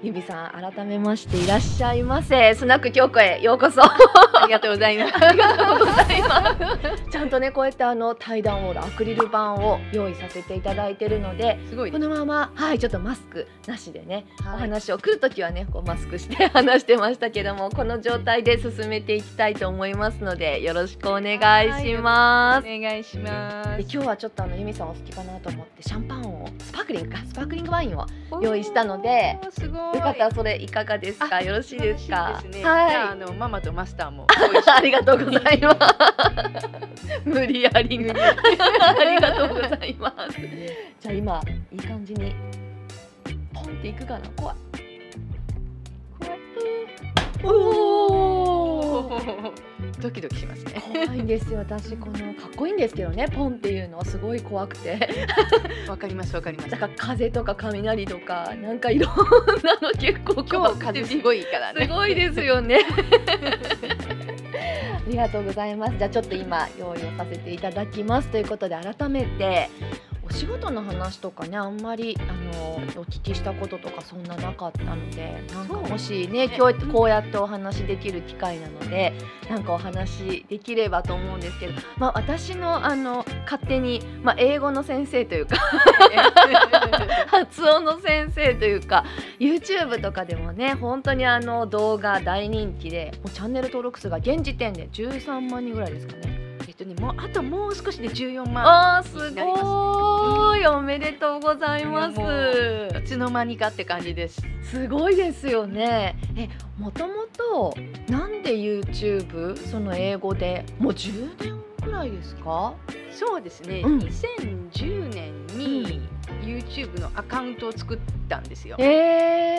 ゆみさん改めましていらっしゃいませスナック京子へようこそありがとうございます。ありがとうございますちゃんとねこうやってあの対談ウォールアクリル板を用意させていただいてるのですごいこ。のままはいちょっとマスクなしでね、はいお話を来る時はねこうマスクして話してましたけどもこの状態で進めていきたいと思いますのでよろしくお願いしますお願いします。で今日はちょっとあのゆみさんお好きかなと思ってシャンパンをクリングかスパークリングワインを用意したのでおーすごい。よかった。らそれいかがですか？あよろしいですか？ね。じゃあはあのママとマスターも。い ありがとうございます。無理やり。なありがとうございます。じゃあ今いい感じにポンっていくかな。怖い。怖い。おおドキドキしますね。怖いんですよ私このかっこいいんですけどねポンっていうのはすごい怖くてわかりますわかります。だから風とか雷とかなんかいろんなの結構今日風すごいからね。すごいですよね。ありがとうございます。じゃあちょっと今用意をさせていただきますということで改めてお仕事の話とかねあんまりあのお聞きしたこととかそんななかったのでなんかもしね今日こうやってお話できる機会なのでなんかお話できればと思うんですけど、まあ私のあの勝手にまあ英語の先生というか 発音の先生というか YouTube とかでもね本当にあの動画大人気でもうチャンネル登録数が現時点で13万人ぐらいですかね。とねもうあともう少しで14万。あーすごいおめでとうございますいつの間にかって感じです。すごいですよねえもともとなんで YouTube その英語でもう10年ぐらいですか？そうですね。うん2010年に YouTube のアカウントを作ったんですよ。えー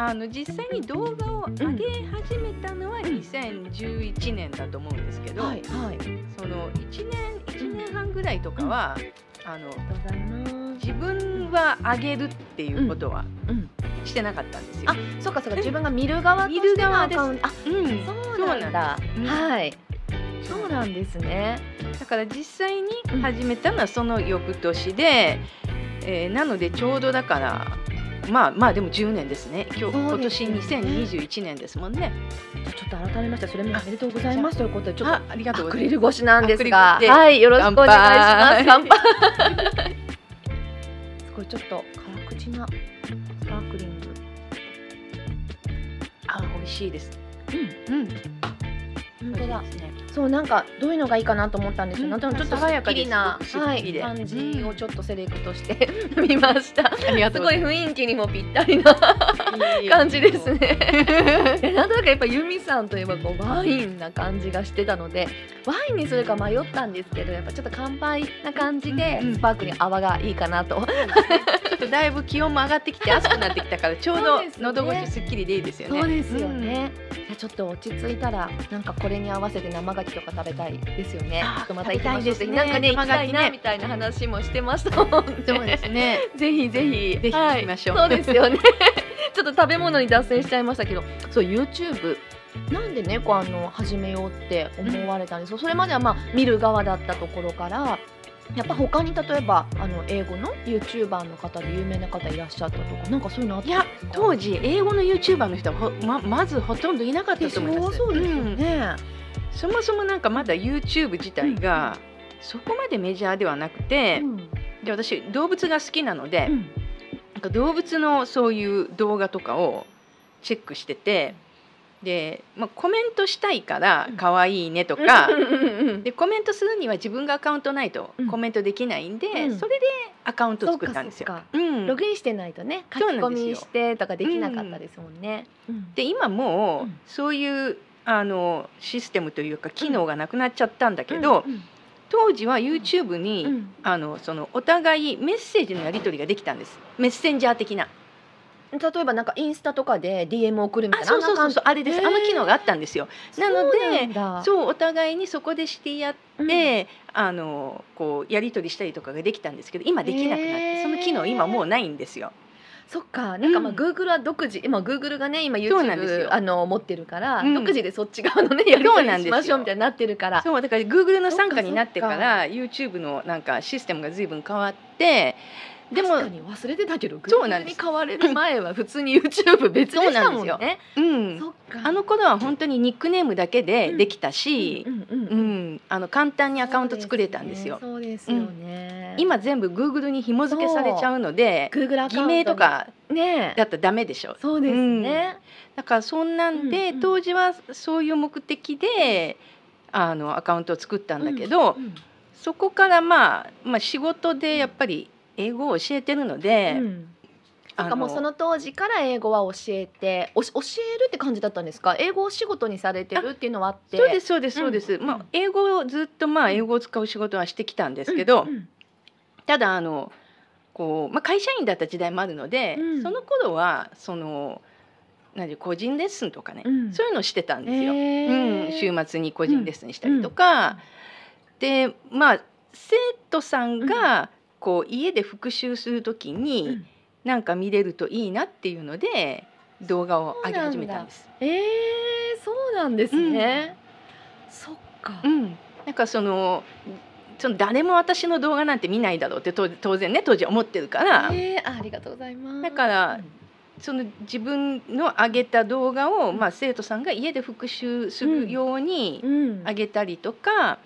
あの実際に動画を上げ始めたのは2011年だと思うんですけど、はいはい。その1年1年半ぐらいとかは、あの自分は上げるっていうことはうんしてなかったんですよ。あそうかそうか。自分が見る側として見る側ですのアカウント。あうんそうなんだはい。そうなんですね。だから実際に始めたのはその翌年で、えーなのでちょうどだからまあまあでも10年ですね。今日今年2021年ですもんね。ちょっと改めましてそれもおめでとうございますということでちょっとあありがとうアクございます。リル越しなんですが。はいよろしくお願いします。乾乾杯。すごいちょっと辛口なスパークリング。あ美味しいです。うんうん。ね。そうなんかどういうのがいいかなと思ったんですけど、うんなんちょっと爽やかでなはい、感じをちょっとセレクトしてみました。すごい雰囲気にもぴったりな。感じですね。えなんとなくやっぱユミさんといえばこうワインな感じがしてたのでワインにするか迷ったんですけどやっぱちょっと乾杯な感じでスパークリング泡がいいかなと。ちょっとだいぶ気温も上がってきて暑くなってきたからちょうど喉越しすっきりでいいですよね。そうですよね。ちょっと落ち着いたらなんかこれに合わせて生牡蠣とか食べたいですよね。ちょっとまた行きましょう。ね。なんかね行きたいなみたいな話もしてましたもんね。そうですね。ぜひぜひ。ぜひ行きましょう。はい、そうですよね。ちょっと食べ物に脱線しちゃいましたけどそう YouTube なんでねこうあの始めようって思われたんですか、それまではまあ見る側だったところからやっぱ他に例えばあの英語の YouTuber の方で有名な方いらっしゃったとかなんかそういうのあったいや当時英語の YouTuber の人はほままずほとんどいなかったと思います。ょそうですようん。ね、そもそもなんかまだ YouTube 自体がそこまでメジャーではなくて、うん。で私動物が好きなので、うん。なんか動物のそういう動画とかをチェックしててで、まあ、コメントしたいからうん「可愛いね」とか、でコメントするには自分がアカウントないとうん。コメントできないんで、うん。それでアカウント作ったんですよ。そうん。ログインしてないとね書き込みしてとかできなかったですもんね。うん。で今もう、うん。そういうあのシステムというか機能がなくなっちゃったんだけど、うん。当時は YouTube に、うん。あのそのお互いメッセージのやり取りができたんです。メッセンジャー的な例えばなんかインスタとかで DM 送るみたいなあそうそうそうそう。あれです、あの機能があったんですよ。なのでそうそうお互いにそこで知り合っうん。て、あのこうやり取りしたりとかができたんですけど今できなくなって、その機能今もうないんですよ。そっか。なんかまあうん。Google は独自今 Google がね今そうなんです YouTube よ。あの持ってるから、うん。独自でそっち側のねやり取りしましょうみたいになってるから。そうだから Google の傘下になってから YouTube のなんかシステムが随分変わってでも確かに忘れてたけどそうなんです。に変われる前は普通に YouTube 別でしたもんね。うんそっか。あの頃は本当にニックネームだけでできたしう、んあの簡単にアカウント作れたんですよ。そうですよね。今全部 Google に紐付けされちゃうので Google アカウント。偽名とかねだったらダメでしょ。そうですね。だからそんなんで、当時はそういう目的であのアカウントを作ったんだけど、うん。そこからまあ、まあ、仕事でやっぱり英語を教えてるので、うん。あなんかもうその当時から英語は教えて教えるって感じだったんですか？英語を仕事にされてるっていうのはあって。そうですそうですそうです、うん。まあ、英語をずっとまあ英語を使う仕事はしてきたんですけど、うん。うん。ただあのこう、まあ、会社員だった時代もあるので、うん。その頃はその何個人レッスンとかね、うん。そういうのをしてたんですよ。へうん、ー週末に個人レッスンしたりとか、でまあ生徒さんがこう家で復習する時に、うん。なんか見れるといいなっていうので動画を上げ始めたんです。えー、そうなんですね、そっか、うん、なんかそのその誰も私の動画なんて見ないだろうって当当然ね当時思ってるから、えー、あありがとうございます。だからその自分の上げた動画を、まあ、生徒さんが家で復習するようにうん。上げたりとか、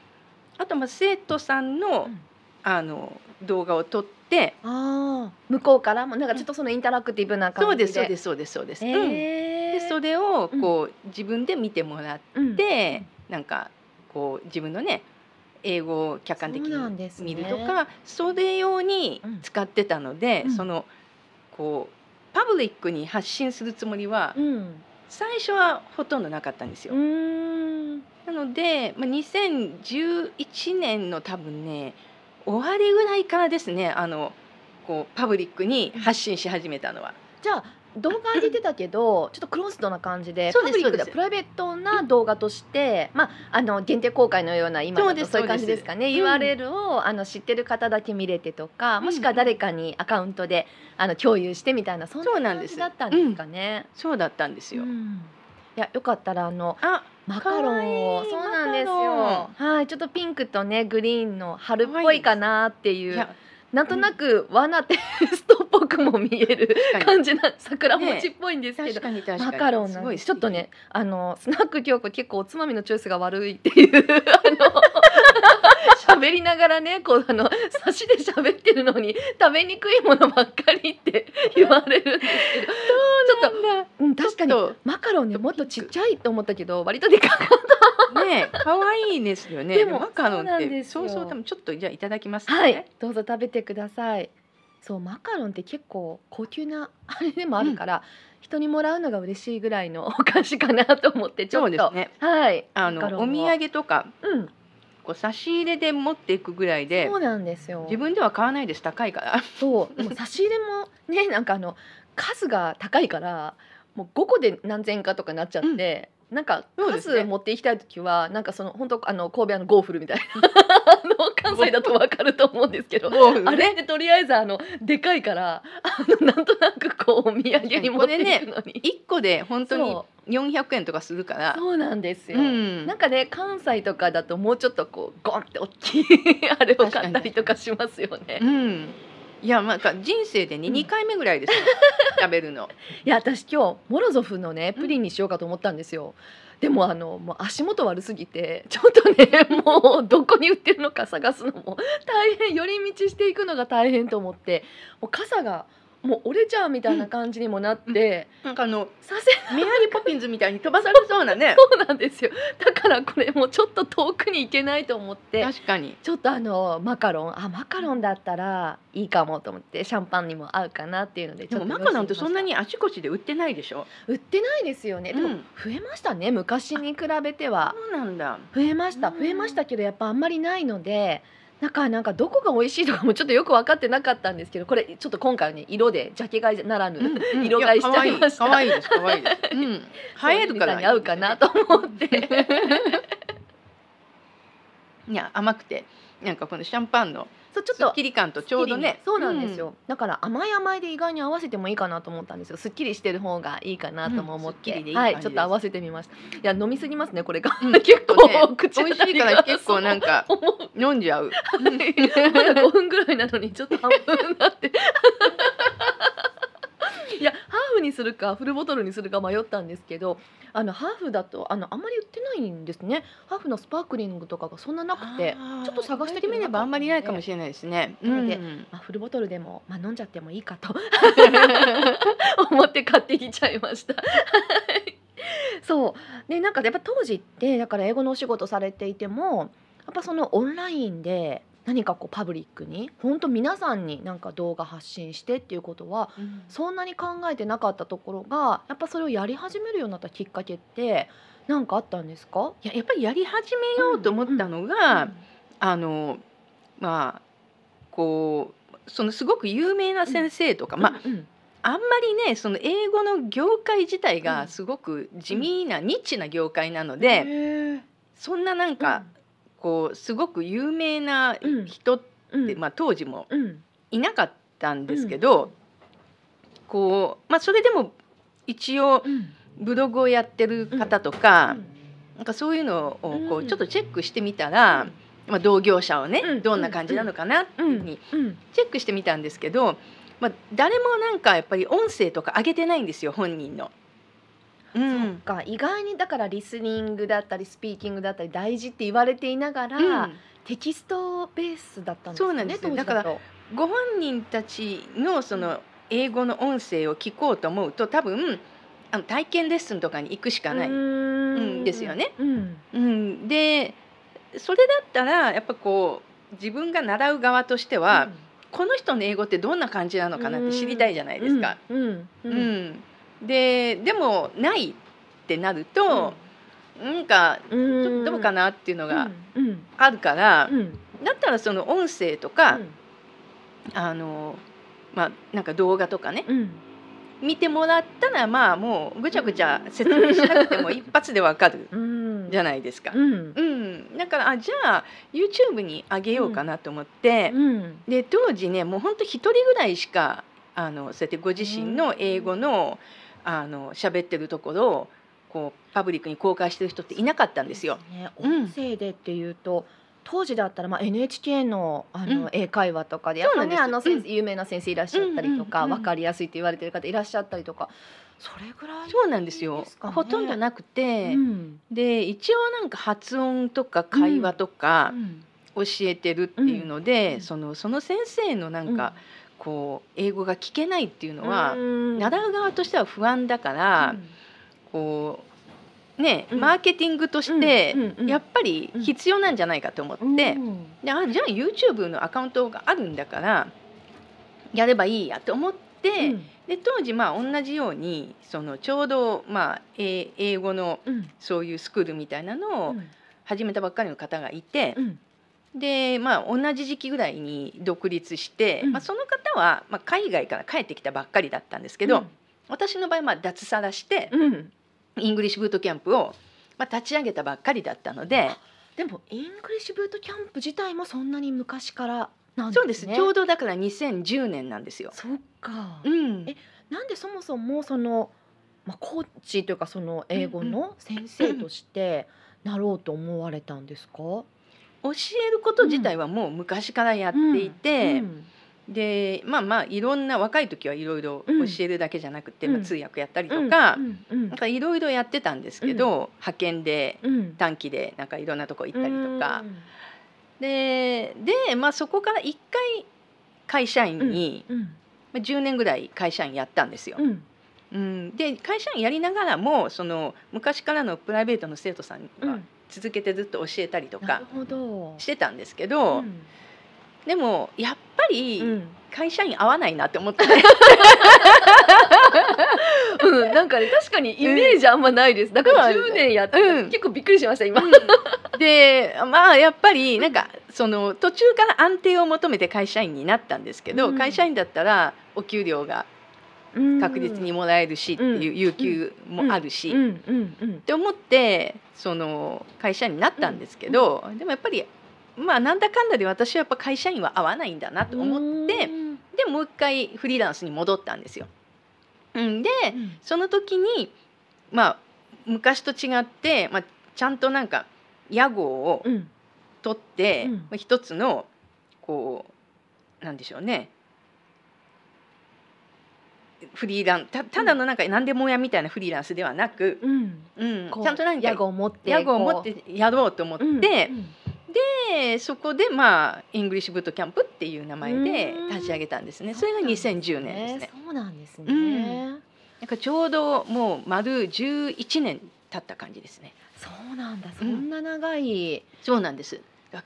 あとまあ生徒さんの,、うんあの動画を撮ってああ向こうからもなんかちょっとそのインタラクティブな感じで。そうですそうですすそうです。そうです。うん。えー、でそれをこう、自分で見てもらっうん。て、なんかこう自分のね英語を客観的そうなんですね。に見るとかそ,、れ用に使ってたので、うん。そのこうパブリックに発信するつもりはうん。最初はほとんどなかったんですよ。なので、まあ、2011年の多分ね終わりぐらいからですねあのこうパブリックに発信し始めたのは。じゃあ動画上げてたけどちょっとクローズドな感じでそうですパブリックでそうです。プライベートな動画として、まああの限定公開のような今だとそういう感じですかね。そうです URL をあの知ってる方だけ見れてとか、うん。もしくは誰かにアカウントであの共有してみたいなそんな感そうなんですじだったんです。かね。そうだったんですよ。うん。いやよかったらあのあマカロンを。そうなんですよ。はいちょっとピンクとねグリーンの春っぽいかなっていう。なんとなく罠テストっぽくも見える感じな桜餅っぽいんですけど、確かに確かに。マカロンなんですちょっとねあのスナック京子結構おつまみのチョイスが悪いっていう あの喋りながらねこうあの差しで喋ってるのに食べにくいものばっかりって 言われるんですけど。ちょっと、なんだうん、確かにマカロンねもっとちっちゃいと思ったけど割とでかかっとね可愛いですよね。でもマカロンって。そうそう多分ちょっとじゃあいただきますた。ね。はい。どうぞ食べてください。そうマカロンって結構高級なあれでもあるから、人にもらうのが嬉しいぐらいのお菓子かなと思ってちょっと。そうですね。はい。あのお土産とかうんこう差し入れで持っていくぐらいでそうなんですよ。自分では買わないです。高いから。そう。でも差し入れもねなんかあの数が高いからもう5個で何千円かとかなっちゃって、なんかそうですね。数持っていきたい時はなんかその本当あの神戸屋のゴーフルみたいなあの関西だとわかると思うんですけど。あれ？ってとりあえずあのでかいからあのなんとなくこうお土産に持っていくのに、一個で本当にそ400円とかするから。う。そうなんですよ、うん。なんかね関西とかだともうちょっとこうゴンって大きい あれを買ったりとかしますよね。うん。いやまあか人生でねうん。二回目ぐらいですよ。食べるの。いや私今日モロゾフのねプリンにしようかと思ったんですよ、でもあのもう足元悪すぎてちょっとね もうどこに売ってるのか探すのも大変寄り道していくのが大変と思ってもう傘がもう折れちゃうみたいな感じにもなって、なんかあのさせメアリーポピンズみたいに飛ばされそうなね。そうなんですよだからこれもうちょっと遠くに行けないと思って確かに。ちょっとあのマカロンあマカロンだったらいいかもと思ってシャンパンにも合うかなっていうのでちでょっともマカロンってそんなにあちこちで売ってないでしょ？売ってないですよねでもうん増えましたね昔に比べてはそうなんだ。増えましたうん増えましたけどやっぱあんまりないのでかなんかどこが美味しいとかもちょっとよく分かってなかったんですけどこれちょっと今回はね色でジャケ買いならぬ、うん 色買いしちゃいました可愛いいです 可愛いです。うん。映えるからに合うかなと思っていや甘くてなんかこのシャンパンのそうちょっとすっきり感とちょうどね。そうなんですよ、だから甘い甘いで意外に合わせてもいいかなと思ったんですよ。すっきりしてる方がいいかなとも思って、うんすっきりでいいはいちょっと合わせてみました。いや飲みすぎますねこれが、うん。結構、ね口美味しいから結構なんか飲んじゃう。まだ5分ぐらいなのにちょっと半分になって いやハーフにするかフルボトルにするか迷ったんですけどあのハーフだとあのあんまり売ってないんですね。ハーフのスパークリングとかがそんななくてちょっと探してみればあんまりないかもしれないで。すね。なので。うん。まあ、フルボトルでも、まあ、飲んじゃってもいいかと。思って買ってきちゃいました。そう。でなんかやっぱ当時ってだから英語のお仕事されていてもやっぱそのオンラインで何かこうパブリックに本当皆さんになんか動画発信してっていうことはそんなに考えてなかったところがやっぱそれをやり始めるようになったきっかけって何かあったんですか？いややっぱりやり始めようと思ったのが、あのまあこうそのすごく有名な先生とか、まあうんあんまりねその英語の業界自体うん。がすごく地味な、ニッチな業界なのへで、ー。そんななんか、こうすごく有名な人って、うん。まあ、当時もうん。いなかったんですけど、こうまあそれでも一応うん。ブログをやってる方とか、うん。なんかそういうのをこううん。ちょっとチェックしてみたら、まあ、同業者をね、うん。どんな感じなのかなっていうふうにうんチェックしてみたんですけど、まあ、誰もなんかやっぱり音声とか上げてないんですよ本人の。うそっんか意外にだからリスニングだったりスピーキングだったり大事って言われていながら、うん。テキストベースだったんですよねそうなんですだからとご本人たちのその英語の音声を聞こうと思うと多分あの体験レッスンとかに行くしかない。ん。ですよね。うん。うん、でそれだったらやっぱこう自分が習う側としては、この人の英語ってどんな感じなのかなって知りたいじゃないですか。うんででもないってなると、なんかちうんょっとどうかなっていうのがうん。うんあるから、うん。だったらその音声とか、あのまあなんか動画とかねうん。見てもらったらまあもうぐちゃぐちゃ説明しなくても 一発でわかるうん。じゃないですか。うん。うん、だからあじゃあ YouTube に上げようかなと思って、うん。で当時ねもうほんと一人ぐらいしかあのそうやってご自身の英語のあの喋ってるところをこうパブリックに公開してる人っていなかったんですよ。ね。うん。音声でっていうと、当時だったらまあ NHK のあの、うん。英会話とかでやっぱねあの先生、有名な先生いらっしゃったりとか、うんうんうん分かりやすいって言われてる方いらっしゃったりとかそれぐらいそうなんですよ。ほとんどなくて、うん。で一応なんか発音とか会話とかうん。教えてるっていうので、うん。そのその先生のなんか、こう英語が聞けないっていうのは、うん。習う側としては不安だから、こうね、うん。マーケティングとしてやっぱり必要なんじゃないかと思って、うん。であじゃあ YouTube のアカウントがあるんだからやればいいやと思って、うん。で当時まあ同じようにそのちょうどまあえ英語のうん。そういうスクールみたいなのを始めたばっかりの方がいて、うんでまあ同じ時期ぐらいに独立して、うん。まあ、その方はまあ海外から帰ってきたばっかりだったんですけど、私の場合まあ脱サラして、うん。 English Boot Camp を、まあ、立ち上げたばっかりだったのででも English Boot Camp 自体もそんなに昔からなんそうでねです。すちょうどだから2010年なんですよ。そっか、うん。えなんでそもそもその、まあ、コーチというかその英語の先生としてなろうと思われたんですか、教えること自体はもう昔からやっていて、うん。でまあまあいろんな若い時はいろいろうん。教えるだけじゃなくて、うん。まあ、通訳やったりとか、いろいろやってたんですけど、派遣でうん。短期でなんかいろんなとこ行ったりとか。う、ん。でで、まあ、そこから一回会社員に、うん。まあ、10年ぐらい会社員やったんですよ。うん。うん、で会社員やりながらもその昔からのプライベートの生徒さんはうん続けてずっと教えたりとかしてたんですけど、うん。でもやっぱうりん。会社員合わないなって思って、うん、なんかね確かにイメージあんまないです。だからうん10年やって、うん。結構びっくりしました今。でまあやっぱりなんかその途中から安定を求めて会社員になったんですけど、うん。会社員だったらお給料が確実にもらえるしっていう有給もあるし、って思ってその会社員になったんですけど、でもやっぱりまあなんだかんだで私はやっぱ会社員は合わないんだなと思ってうん。でもう一回フリーランスに戻ったんですよ。うん、でうん。その時にまあ昔と違って、まあ、ちゃんとなんか屋号をうん。取って、一つのこうなんでしょうねフリーランたただのなんか何でも屋みたいなフリーランスではなく、うんうん、ちゃんと何か屋号を持って屋号を持っこてやろうと思っうて、うんでそこでまあ English Boot Camp っていう名前でうん立ち上げたんですね。それが2010年ですね。そうなんですね。うんなんかちょうどもう丸11年経った感じですね。そうなんだ。そんな長い。そうなんです。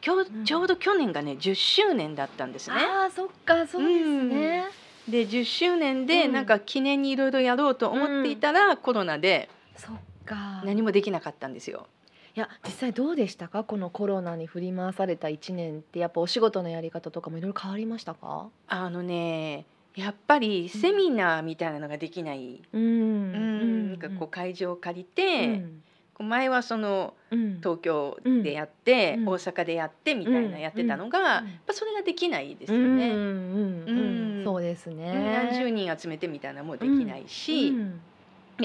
今日、うんちょうど去年がね10周年だったんですね。ああ、そっか、そうですね。で10周年でうん。なんか記念にいろいろやろうと思っていたら、コロナでそっか。何もできなかったんですよ。いや実際どうでしたか？このコロナに振り回された一年ってやっぱお仕事のやり方とかもいろいろ変わりましたか？あのねやっぱりセミナーみたいなのができない、うん。うん。なんかこう会場を借りて、うん前はそのうん。東京でやって、うん。大阪でやってみたいなやってたのが、うん。やっぱそれができないですよね。うんそうですね。何十人集めてみたいなのもできないし、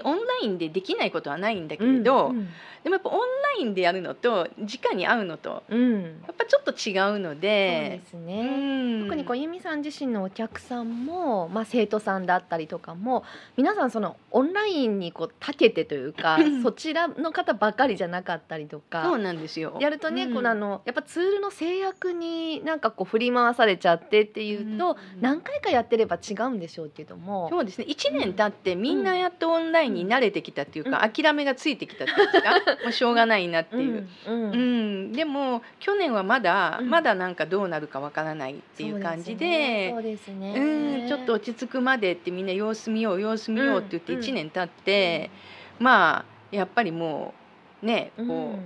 オンラインでできないことはないんだけれど、うんでもやっぱオンラインでやるのと直に会うのとうん。やっぱちょっと違うのそうでですうねん。特にこう由美さん自身のお客さんも、まあ、生徒さんだったりとかも皆さんそのオンラインにこう長けてというかうん そちらの方ばかりじゃなかったりとそうかなんですよ。やるとね、うん。このあのやっぱツールの制約になんかこう振り回されちゃってっていうと、うん。何回かやってれば違うんでしょうけども。そうですね。1年経ってみんなやっとオンラインに慣れてきたっていうか、諦めがついてきたっていうか もうしょうがないなっていう。うん。ううん。ん、でも去年はまだ、うん。まだなんかどうなるかわからないっていう感じでそうですね。うん、ちょっと落ち着くまでってみんな様子見よう様子見ようって言ってうん1年経って、まあやっぱりもうねこう、うん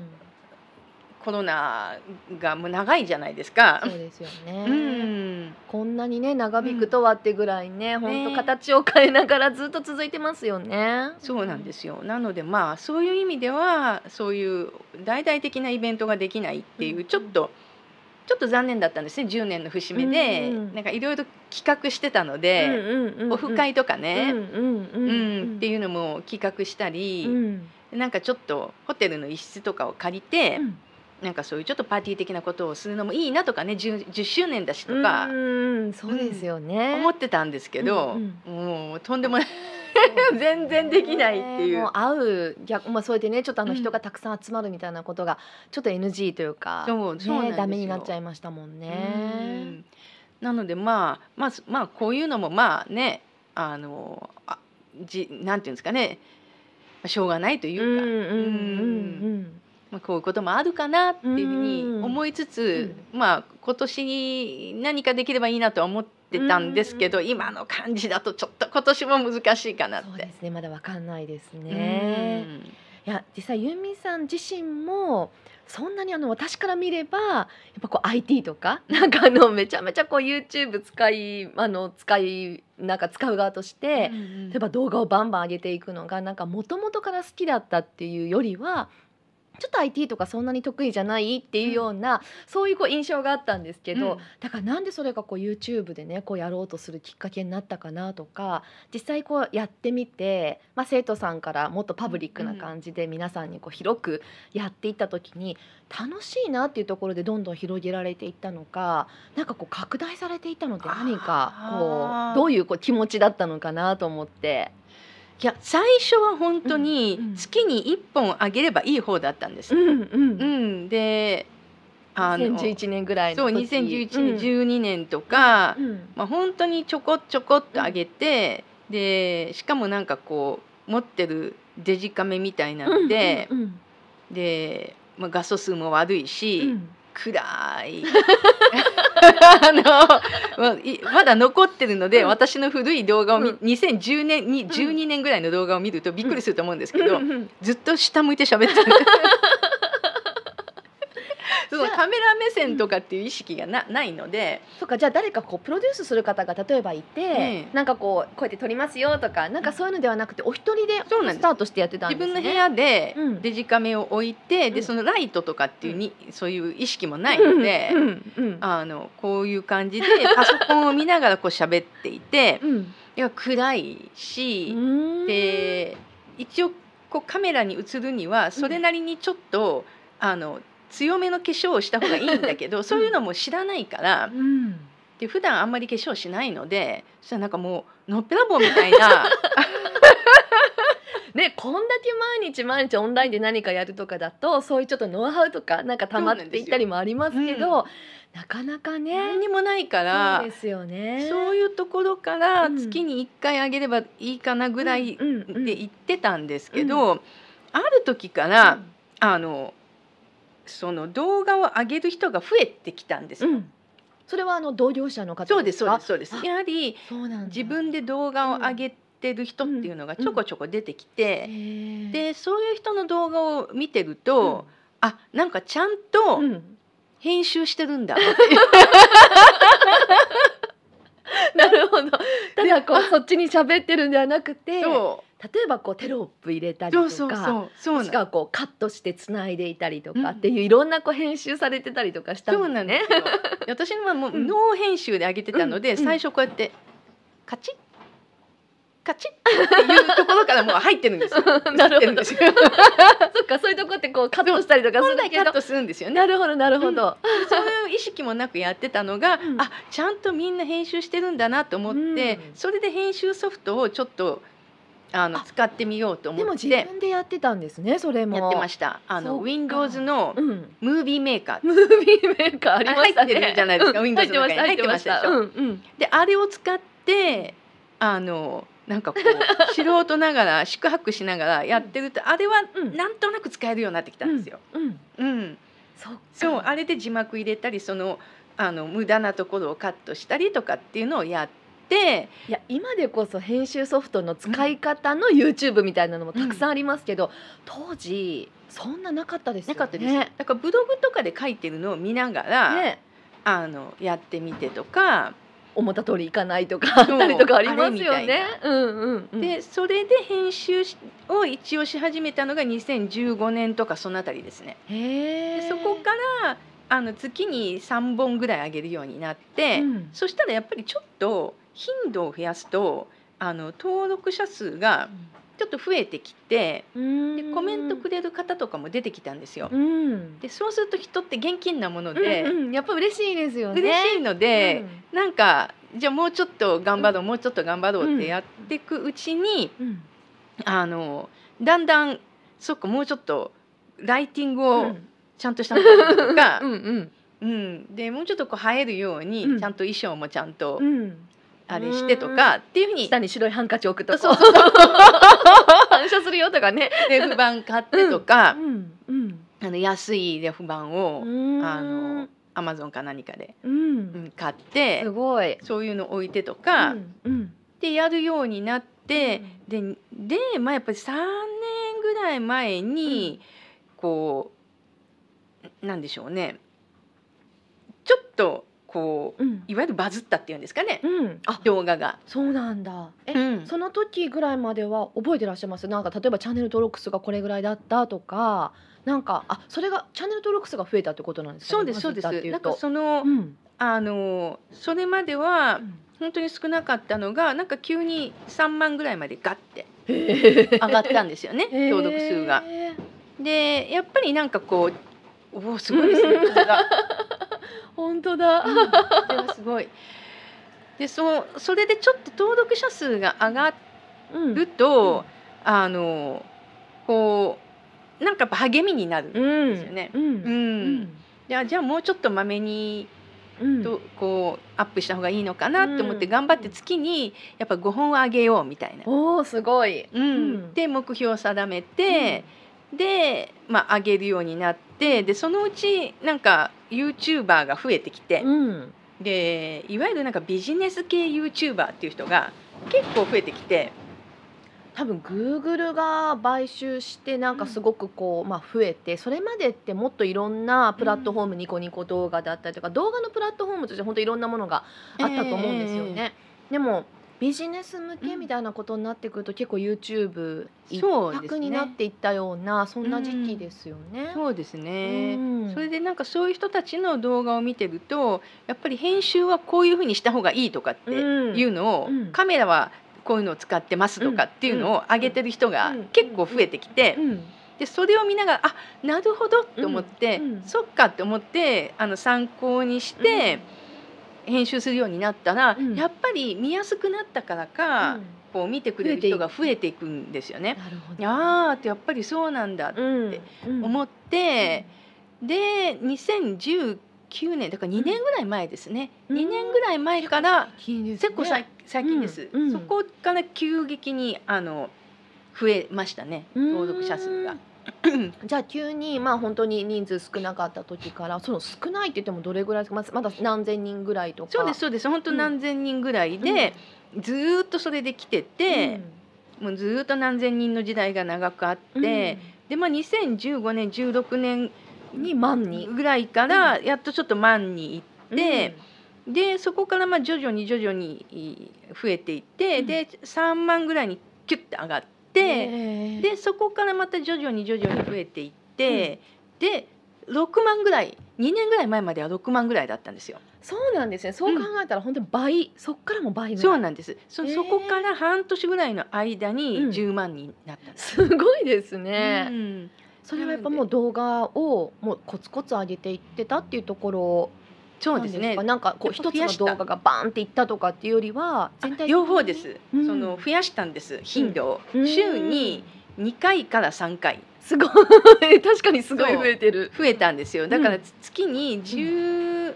コロナがもう長いじゃないですか。そうですよね。うん、こんなにね長引くとはってぐらいね、本当ね。形を変えながらずっと続いてますよね。そうなんですよ。なのでまあそういう意味ではそういう大々的なイベントができないっていう、うんちょっとちょっと残念だったんですね。10年の節目で、うんうん。なんかいろいろ企画してたので、うんうんうんオフ会とかね、うんうんううんん。っていうのも企画したり、うん。なんかちょっとホテルの一室とかを借りて、うんなんかそういうちょっとパーティー的なことをするのもいいなとかね 10, 10周年だしとか。うんそうですよね。思ってたんですけど、うんもうとんでもない。全然できないっていう。もう。会う逆まあそうやってねちょっとあのうん。人がたくさん集まるみたいなことがちょっと NG というか、そうそうねダメになっちゃいましたもんうね。ん。なのでまあまあまあこういうのもまあねあのあじなんていうんですかね。まあしょうがないというか、うんうん。うんまあ、こういうこともあるかなっていうふうにうん。思いつつ、まあ今年に何かできればいいなとは思ってたんですけど、今の感じだとちょっと今年も難しいかなって。そうですねまだわかんないですうね。ん。いや実際ユミさん自身もそんなにあの私から見ればやっぱこう IT とか なんかあのめちゃめちゃこう YouTube 使いあの使いなんか使う側として、例えば動画をバンバン上げていくのがなんかもともとから好きだったっていうよりはちょっと IT とかそんなに得意じゃないっていうような、そういうこう印象があったんですけど、うん。だからなんでそれがこう YouTube でねこうやろうとするきっかけになったかなとか実際こうやってみて、まあ、生徒さんからもっとパブリックな感じで皆さんにこう広くやっていった時に楽しいなっていうところでどんどん広げられていったのかなんかこう拡大されていったのって何かこうどういうこう気持ちだったのかなと思って。いや最初は本当うんうん。に月に1本あげればいい方だったんです。うんううん。ん、であの2011年ぐらいそうの時2011年、12年とか、うん。まあ、本当にちょこちょこっと上げて、でしかもなんかこう持ってるデジカメみたいなので、うんうんで、まあ、画素数も悪いし、うん暗い。あのまあいまだ残ってるので、うん。私の古い動画を見、うん。2010年に12年ぐらいの動画を見るとびっくりすると思うんですけど、うんうん。ずっと下向いて喋ってる。そのカメメラ目線とかっていう意識がなないので。そっかじゃあ誰かこうプロデュースする方が例えばいて、ええなんかこうこうやって撮りますよとかなんかそういうのではなくてお一人でスタートしてやってたんですね。自分の部屋でうん。デジカメを置いて、うん。でそのライトとかっていうに、そういう意識もないので、うんうんうん。あのこういう感じで パソコンを見ながらこう喋っていてうん。いや暗いし、うん。で一応こうカメラに映るにはそれなりにちょっと、あの強めの化粧をした方がいいんだけど、そういうのも知らないからうん。で普段あんまり化粧しないのでそしたらなんかもうのっぺらぼうみたいな。ね、こんだけ毎日毎日オンラインで何かやるとかだとそういうちょっとノウハウとかなんか溜まっていったりもありますけどそうなんでなかなかね何にもないからそうですよね。そういうところからうん。月に1回あげればいいかなぐらいで言ってたんですけど、ある時から、あのその動画を上げる人が増えてきたんです。よ。うん。それはあの同業者の方そうですそうかですそうです。あやはり自分で動画を上げてる人っていうのがちょこちょこ出てきて、へーでそういう人の動画を見てると、あなんかちゃんとうん。うん編集してるんだ、なるほど。ただこうそっちに喋ってるんではなくて例そえばこうテロップ入れたうりとかそうそうそうしくはこうカットしてつないでいたりとうんかっていういろんなこう編集されてたりとかしたんそう。なんですよ。私はもううんノー編集で上げてたので、最初こうやってカチッカチッっていうところからもう入ってるんですよ。なるほど。そっかそういうとこってこうカットしたりとかす本るけど来カットするんですよね。なるほどなるほど。そういう意識もなくやってたのが、うんあちゃんとみんな編集してるんだなと思って、うんそれで編集ソフトをちょっとあのあ使ってみようと思でも自って分でやってたんですねそれも。やってました。あの Windows のうん。ムービーメーカームービーメーカーありましたね。入ってるじゃないですかうん Windows の中に入ってました。入って入ってました。うんうん。であれを使ってあのなんかこう 素人ながら宿泊しながらやってると、あれはうんなんとなく使えるようになってきたんですよ。うん。うん、そうあれで字幕入れたりそのあの無駄なところをカットしたりとかっていうのをやって。いや今でこそ編集ソフトの使い方の YouTube みたいなのもたくさんありますけど、当時そんななかったですよね。なかったです、だからブログとかで書いてるのを見ながら、ね。あのやってみてとか、思った通りいかないとかあったりとかありますよね。うんうんうん。でそれで編集しを一応し始めたのが2015年とかそのあたりですね。へそこからあの月に3本ぐらい上げるようになって、うん。そしたらやっぱりちょっと頻度を増やすとあの登録者数がちょっと増えてきてうん。でコメントくれる方とかも出てきたんですよ。うん。でそうすると人って現金なもので、うんうん、やっぱ嬉しいですよね。嬉しいので、うん。なんかじゃあもうちょっと頑張ろう、もうちょっと頑張ろうってやっていくうちに、うん。あのだんだんそっかもうちょっとライティングをうん。ちゃんとした方がいいとか う、んうん、でもうちょっとこう映えるように、うん。ちゃんと衣装もちゃんとうんうん。あれしてとかっていうふうに下に白いハンカチ置くとこ。そうそう。反射するよとかね。レフ板買ってとか、うんうん。あの安いレフ板を、あのアマゾンか何かで、ううんん、買ってすごい。そういうの置いてとか、うんうん。でやるようになって、でで、まあ、やっぱり3年ぐらい前に、こうなんでしょうね。ちょっとこううん。いわゆるバズったっていうんですかね、うん。あ、動画が。そうなんだ。え、うん。その時ぐらいまでは覚えてらっしゃいます？なんか例えばチャンネル登録数がこれぐらいだったとかなんかあそれがチャンネル登録数が増えたってことなんですか、ね、そうですそうです。なんかその、うん。あのそれまではうん。本当に少なかったのがなんか急に3万ぐらいまでガッてへ上がったんですよねー。登録数が。でやっぱりなんかこうおおすごいですね。本当だ。うんこれはすごい。でそうそれでちょっと登録者数が上がうんると、あのこうなんかやっぱ励みになるんでうんすよね。うんううんんであじゃあもうちょっとまめにうんとこうアップした方がいいのかなと思ってうん頑張って月にやっぱ5本上げようみたいな。おおすごい。うんうんで目標を定めて、で、まあ、上げるようになってでそのうちなんか YouTuber が増えてきて、うん。でいわゆるなんかビジネス系 YouTuber っていう人が結構増えてきて多分 Google が買収してなんかすごくこう、まあ、増えてそれまでってもっといろんなプラットフォーム、ニコニコ動画だったりとか動画のプラットフォームとして本当いろんなものがあったと思うんですよね。でもビジネス向けみたいなことになってくると、結構 YouTube 一択になっていったようなそんな時期ですよね。そうですね、うん。それでなんかそういう人たちの動画を見てるとやっぱり編集はこういうふうにした方がいいとかっていうのを、うん。カメラはこういうのを使ってますとかっていうのを上げてる人がうん。結構増えてきて、うん。でそれを見ながらあなるほどって思って、うん。うん。そっかって思ってあの参考にして編集するようになったら、うん。やっぱり見やすくなったからか、こう見てくれる人が増えていく。んですよね。なるほど。あーってやっぱりそうなんだってうん。思って、で2019年だから2年ぐらい前ですね、うん。2年ぐらい前から結結構さ最近です、うん。うん。そこから急激にあの増えましたね。登録者数が。じゃあ急にまあ本当に人数少なかった時からその少ないって言ってもどれぐらいですか？まずまだ何千人ぐらいとか？そうですそうです。本当何千人ぐらいで、ずーっとそれで来てて、もうずーっと何千人の時代が長くあって、でまあ2015年16年うんに万人ぐらいからやっとちょっと万に行って、でそこからまあ徐々に徐々にい増えていって、うん。で3万ぐらいにキュッて上がって、ででそこからまた徐々に徐々に増えていって、で6万ぐらい2年ぐらい前までは6万ぐらいだったんですよ。そうなんですね。そう考えたら本当に倍そっからも倍そうなんです。そへーそこから半年ぐらいの間にうん。10万になったんです。すごいですね、うん。それはやっぱもう動画をもうコツコツ上げていってたっていうところそうですね。なんか？こう一つの動画がバーンっていったとかっていうよりは全体両方です、うん。その増やしたんです。頻度を、うん。週に2回から3回。すごい。確かにすごい増えてる。増えたんですよ。だからうん。月に10、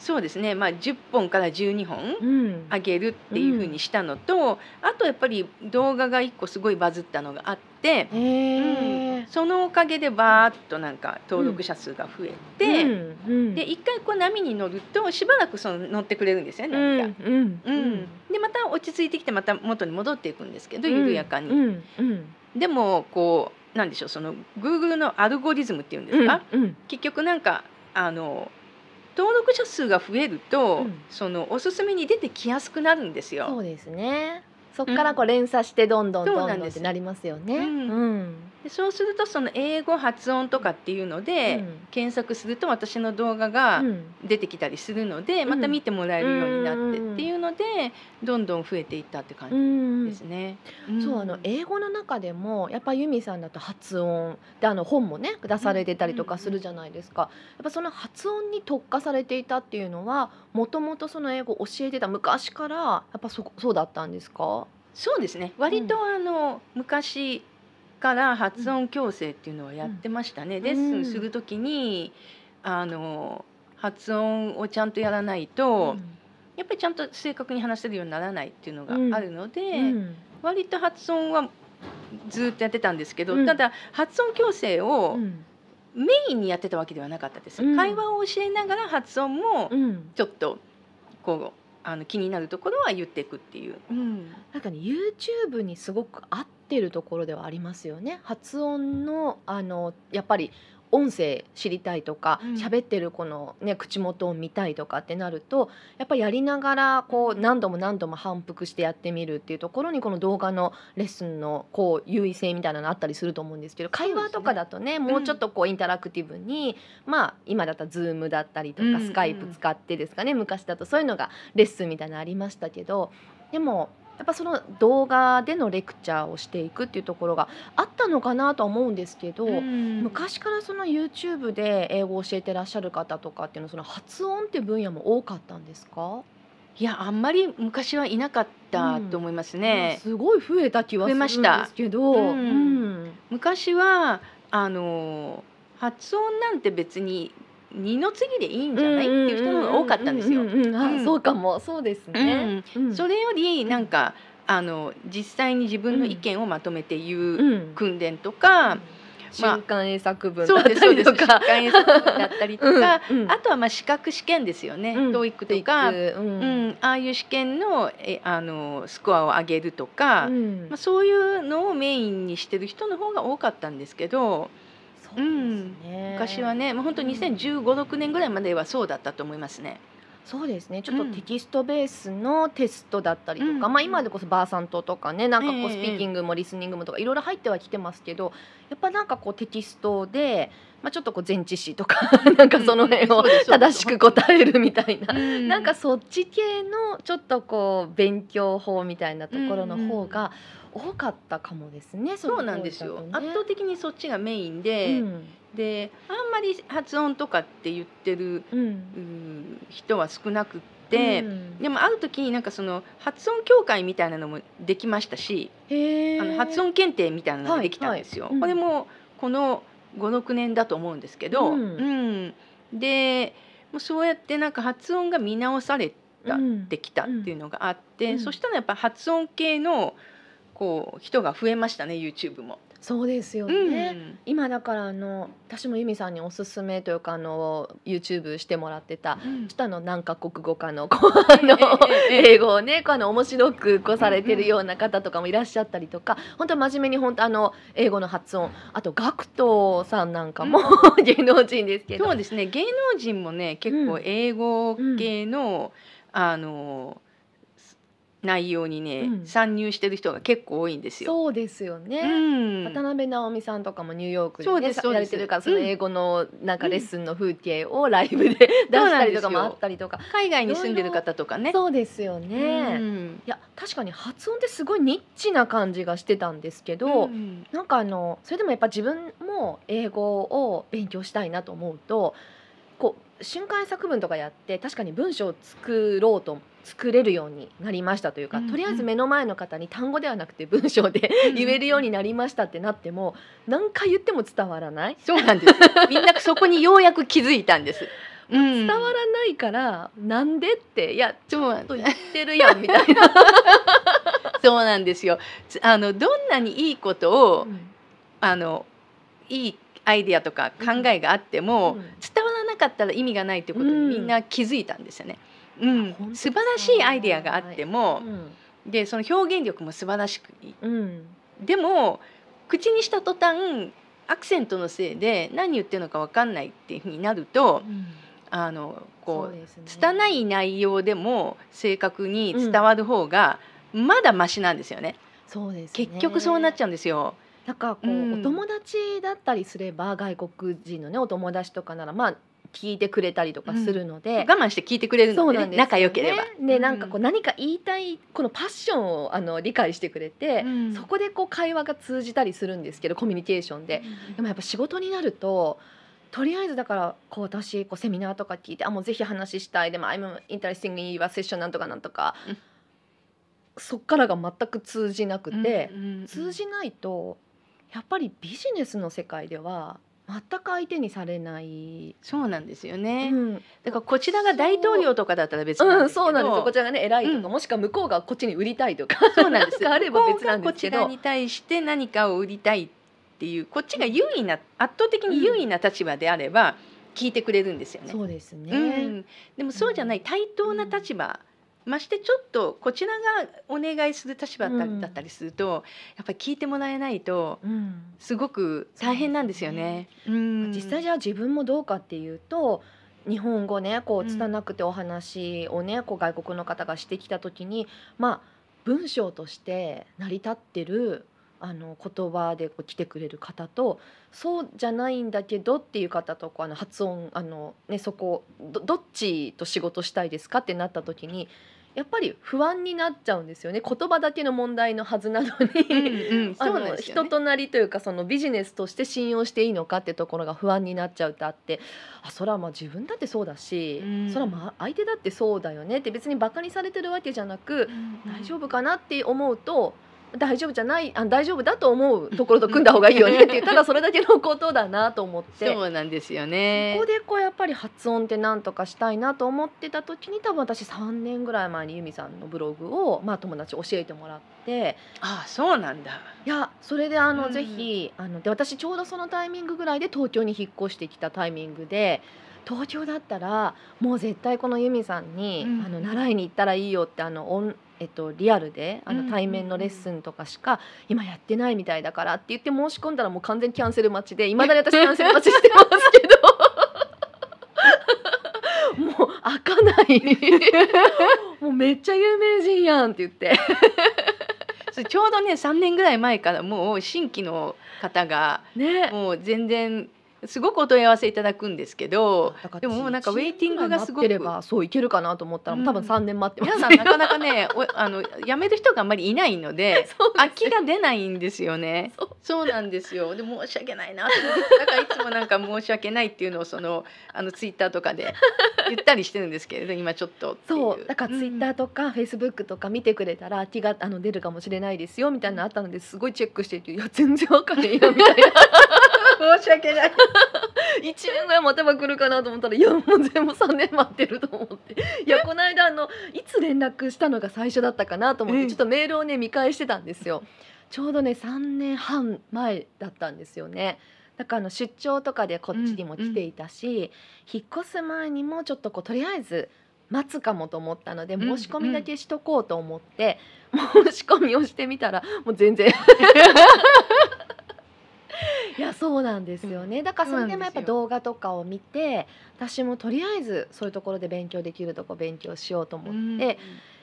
そうですね。まあ10本から12本うん。上げるっていうふうにしたのと、あとやっぱり動画が1個すごいバズったのがあって、へえそのおかげでバーッとなんか登録者数が増えて、うん。うん。で一回こう波に乗るとしばらくその乗ってくれるんですよねうん。なんか。うん。うん。でまた落ち着いてきてまた元に戻っていくんですけど緩やかに。うん。うん。でもこうなんでしょうその Google のアルゴリズムっていうんですか、うん。結局なんかあの登録者数が増えると、うん。そのおすすめに出てきやすくなるんですそよ。うですね。そっからこう連鎖してどんどんどんどんってなりますよね。うん。うんでそうするとその英語発音とかっていうので、うん。検索すると私の動画がうん。出てきたりするので、ん。また見てもらえるようになってうんっていうのでどんどん増えていったって感うじん。ですね。そうあの英語の中でもやっぱユミさんだと発音であの本もね出されてたりとかするじゃないですか、やっぱその発音に特化されていたっていうのはもともとその英語を教えてた昔からやっぱそそうだったんですか？そうですね。割とあの、昔から発音矯正っていうのはやってましたね、ん。レッスンする時にあの発音をちゃんとやらないと、やっぱりちゃんと正確に話せるようにならないっていうのがあるので、うん。割と発音はずっとやってたんですけど、うん。ただ発音矯正をうん。メインにやってたわけではなかったです、うん。会話を教えながら発音もうん。ちょっとこうあの気になるところは言っていくっていう。うんなんかね YouTube にすごく合ってるところではありますよね。発音のあのやっぱり音声知りたいとかうん。喋、ってるこのね口元を見たいとかってなるとやっぱりやりながらこう何度も何度も反復してやってみるっていうところにこの動画のレッスンのこう優位性みたいなのあったりすると思うんですけど会話とかだとねもうちょっとこうインタラクティブに、まあ今だったら Zoom だったりとうんうんかスカイプ使ってですかね昔だとそういうのがレッスンみたいなのありましたけどでもやっぱその動画でのレクチャーをしていくっていうところがあったのかなとは思うんですけど、うん。昔からその YouTube で英語を教えてらっしゃる方とかっていうのはその発音っていう分野も多かったんですか、いやあんまり昔はいなかったと思いますね。すごい増えた気はするんで増えました。すけど、うん。うん。昔はあの発音なんて別に二の次でいいんじゃない？っていう人の方が多かったんですよ。あうん。そうかも。そうですね。うん。それよりなんかあの実際に自分の意見をまとめて言ううん。訓練とか、瞬間英作文だったりとか。疾患英作文だったりとか、あとはまあ資格試験ですよね、うん。TOEIC とか、ううん。ん、ああいう試験のえあのスコアを上げるとか、うん。まあ、そういうのをメインにしてる人の方が多かったんですけどそうですね。昔はねもう本当2015、6年ぐらいまではそうだったと思いますね。そうですね。ちょっとうんテキストベースのテストだったりとか、うん。まあ、今でこそバーサントとかねなんかこええうスピーキングもリスニングもとかいろいろ入ってはきてますけどやっぱなんかこうテキストで、まあ、ちょっとこう前置詞とかなんかその辺を正しく答えるみたいな。うん。なんかそっち系のちょっとこう勉強法みたいなところの方が多かったかもですね。そうなんですよ、圧倒的的にそっちがメインで、うん。であんまり発音とかって言ってるうん。うん人は少なくって、うん。でもある時になんかその発音協会みたいなのもできましたしあの発音検定みたいなのができたんですよ。はい。はい。これもこの56年だと思うんですけど、うん。うん。でもうそうやってなんか発音が見直されたうん。てきたっていうのがあって、うん。そしたらやっぱ発音系のこう人が増えましたね YouTube も。そうですようん。ね。今だからあの私も由美さんにおすすめというかあの YouTube してもらってたうん。ちょっとあの何カ国語かのこうあの英語をねこうあの面白くこうされてるような方とかもいらっしゃったりとか本当真面目に本当あの英語の発音あと学藤さんなんかも 芸能人ですけど。そうですね。芸能人もね結構英語系の、あの内容にね、うん参入してる人が結構多いんですよ。そうですよね。うん渡辺直美さんとかもニューヨークで,、そうね、ですそうですやれてるからそのうん英語のなんかレッスンの風景をライブで出したりとかもあったりとか、海外に住んでる方とかね。そうですよね。うんいや確かに発音ってすごいニッチな感じがしてたんですけど、うんなんかあのそれでもやっぱ自分も英語を勉強したいなと思うとこう瞬間作文とかやって確かに文章を作ろうと作れるようになりましたというか、うんうんとりあえず目の前の方に単語ではなくて文章で言えるようになりましたってなっても何回言っても伝わらないそうなんです。みんなそこにようやく気づいたんです。伝伝わらないからなんでっていやちょっと言ってるやんみたいな。そうなんですよ。つあのどんなにいいことを、あのいいアイデアとか考えがあっても、うん伝わらなかったら意味がないってことにうんみんな気づいたんですよね。うん本当、素晴らしいアイデアがあっても、でその表現力も素晴らしくいいうん。うんでも口にした途端アクセントのせいで何言ってるのか分かんないっていうふうになるとあのこうそうね。拙い内容でも正確に伝わる方がまだマシなんですよね。そうですね。結局そうなっちゃうんですよ。なんかこう、うん。お友達だったりすれば外国人のねお友達とかならまあ聞いてくれたりとかするので、我慢して聞いてくれるので,、ね、でね。仲良ければ。でなんかこう何か言いたいこのパッションをあの理解してくれて、うん。そこでこう会話が通じたりするんですけどコミュニケーションで。でもやっぱ仕事になるととりあえずだからこう私こうセミナーとか聞いてあもうぜひ話したい。でも「I'm interested in your session」なんとかなんとか、うん。そっからが全く通じなくて、うん。通じないとやっぱりビジネスの世界では全く相手にされない。そうなんですよね。うん。だからこちらが大統領とかだったら別なんうん、ですけど、そうなんです。よこちらがね偉いとか、うん。もしくは向こうがこっちに売りたいとか。そうなんです。があれば別なんですけど。向こちらに対して何かを売りたいっていうこっちが優位な圧倒的に優位な立場であれば聞いてくれるんですよね。そうですね、うん、でもそうじゃない対等な立場、ましてちょっとこちらがお願いする立場だったりすると、やっぱり聞いてもらえないとうん。すごく大変なんですよね。うん。実際じゃあ自分もどうかっていうと日本語ねこううん拙くてお話をねこう外国の方がしてきた時にまあ文章として成り立ってるあの言葉でこう来てくれる方とそうじゃないんだけどっていう方とこうあの発音あの、ね、そこどどっちと仕事したいですかってなった時にやっぱり不安になっちゃうんですよね言葉だけの問題のはずなのに。うんうん、あそうね。人となりというかそのビジネスとして信用していいのかってところが不安になっちゃうってあってあそれはまあ自分だってそうだし、うんそれはまあ相手だってそうだよねって別にバカにされてるわけじゃなく、大丈夫かなって思うと大丈夫じゃないあ大丈夫だと思うところと組んだ方がいいよねって たらそれだけのことだなと思って。そうなんですよね。ここでこうやっぱり発音ってなんとかしたいなと思ってた時に多分私3年ぐらい前に由美さんのブログを、まあ、友達教えてもらって。あそうなんだ。いやそれであの、うん。ぜひあので私ちょうどそのタイミングぐらいで東京に引っ越してきたタイミングで東京だったらもう絶対この由美さんに、うん。あの習いに行ったらいいよってあのオンえっと、リアルであの対面のレッスンとかしか今やってないみたいだからって言って申し込んだらもう完全にキャンセル待ちで いまだに私キャンセル待ちしてますけど。もう開かない。もうめっちゃ有名人やんって言って。ちょうどね3年ぐらい前からもう新規の方がね。もう全然すごくお問い合わせいただくんですけどでももうなんかウェイティングがすごくそういけるかなと思ったら、うん。多分3年待って皆さんなかなかねおあの辞める人があんまりいないので 空きが出ないんですよね。そう。なんですよ。で申し訳ないな。と思ってだからいつもなんか申し訳ないっていうのをそのあのツイッターとかで言ったりしてるんですけれど今ちょっとそう。だからツイッターとかフェイスブックとか見てくれたら気があの出るかもしれないですよみたいなのあったのですごいチェックしていていや全然わかんないよみたいな申し訳ない。1年ぐらい待てば来るかなと思ったらいやもう全部3年待ってると思って。いやこの間あのいつ連絡したのが最初だったかなと思っええ。てちょっとメールをね見返してたんですよ。ちょうどね3年半前だったんですよね。だからあの出張とかでこっちにも来ていたし、引っ越す前にもちょっとこうとりあえず待つかもと思ったのでうん。申し込みだけしとこうと思って、申し込みをしてみたらもう全然 いやそうなんですよね。だからそれでもやっぱ動画とかを見て私もとりあえずそういうところで勉強できるとこ勉強しようと思って、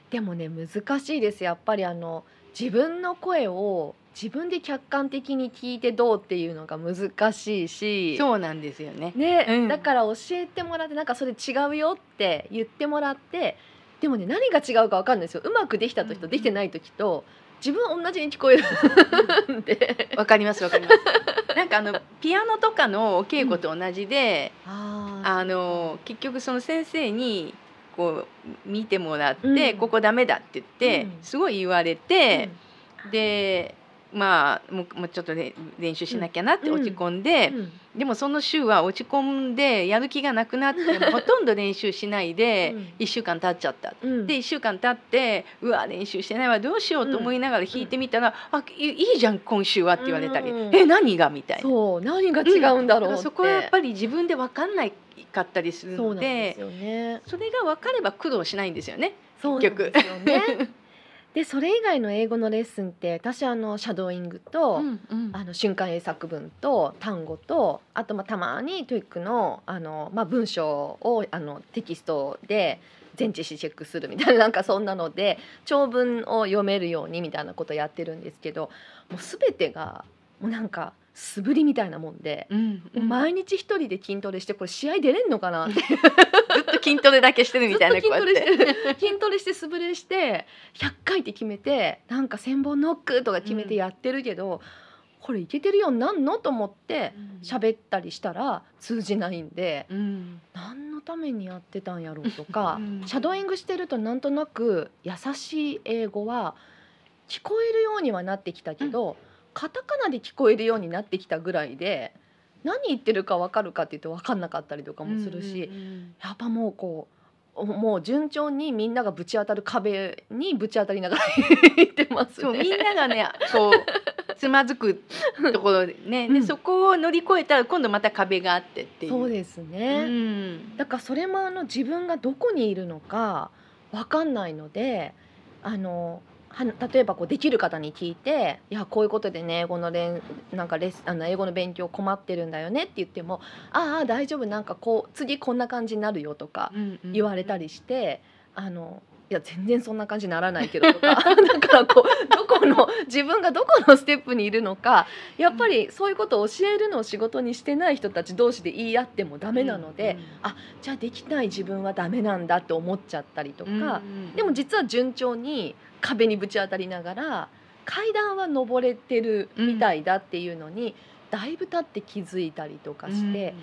でもね難しいです。やっぱりあの自分の声を自分で客観的に聞いてどうっていうのが難しいし。そうなんですよね。ね、うん。だから教えてもらってなんかそれ違うよって言ってもらって。でもね何が違うかわかんないですよ。うまくできた時とうん。できてない時と自分は同じに聞こえる。ん。で。わかりますわかります。なんかあの ピアノとかのお稽古と同じで、ああの結局その先生にこう見てもらって、うん。ここダメだって言って、うん。すごい言われて、でまあもうちょっとね練習しなきゃなって落ち込んで、でもその週は落ち込んでやる気がなくなってほとんど練習しないでうん。1週間経っちゃった。うん。で1週間経ってうわ練習してないわどうしようと思いながら弾いてみたら「あいいいじゃん今週は」って言われたり「うん。え何が?」みたいな。そう何が違うんだろうそこはやっぱり自分で分かんないかったりするのでね。それが分かれば苦労しないんですよね。そうなんですよねでそれ以外の英語のレッスンって私あのシャドーイングと、うんうん。あの瞬間英作文と単語とあとまあたまに TOEIC のあの、まあ、文章をあのテキストで前置詞チェックするみたいな なんかそんなので長文を読めるようにみたいなことやってるんですけどもう全てがもうなんか素振りみたいなもんで、うん毎日一人で筋トレしてこれ試合出れんのかなって。ずっと筋トレだけしてるみたいな筋トレして筋トレして素振りして100回って決めてなんか千本ノックとか決めてやってるけど、これいけてるようになんのと思って喋ったりしたら通じないんでうん。何のためにやってたんやろうとか、うん。シャドーイングしてるとなんとなく優しい英語は聞こえるようにはなってきたけど、カタカナで聞こえるようになってきたぐらいで何言ってるか分かるかって言って分かんなかったりとかもするし。やっぱもうこうもう順調にみんながぶち当たる壁にぶち当たりながら 行ってますそうみね。んながねこうつまずくところでね、うんでそこを乗り越えたら今度また壁があってっていう。そうですね、うんだからそれもあの自分がどこにいるのかわかんないのであのは例えばこうできる方に聞いて「いやこういうことでね英語の練なんかレッスあの英語の勉強困ってるんだよね」って言っても「ああ大丈夫なんかこう次こんな感じになるよ」とかうんうん言われたりして、あのいや全然そんな感じにならないけどとか だからこうどこの自分がどこのステップにいるのかやっぱりそういうことを教えるのを仕事にしてない人たち同士で言い合ってもダメなので、あじゃあできない自分はダメなんだって思っちゃったりとうんか、うん。でも実は順調に壁にぶち当たりながら階段は登れてるみたいだっていうのに、だいぶ経って気づいたりとかして。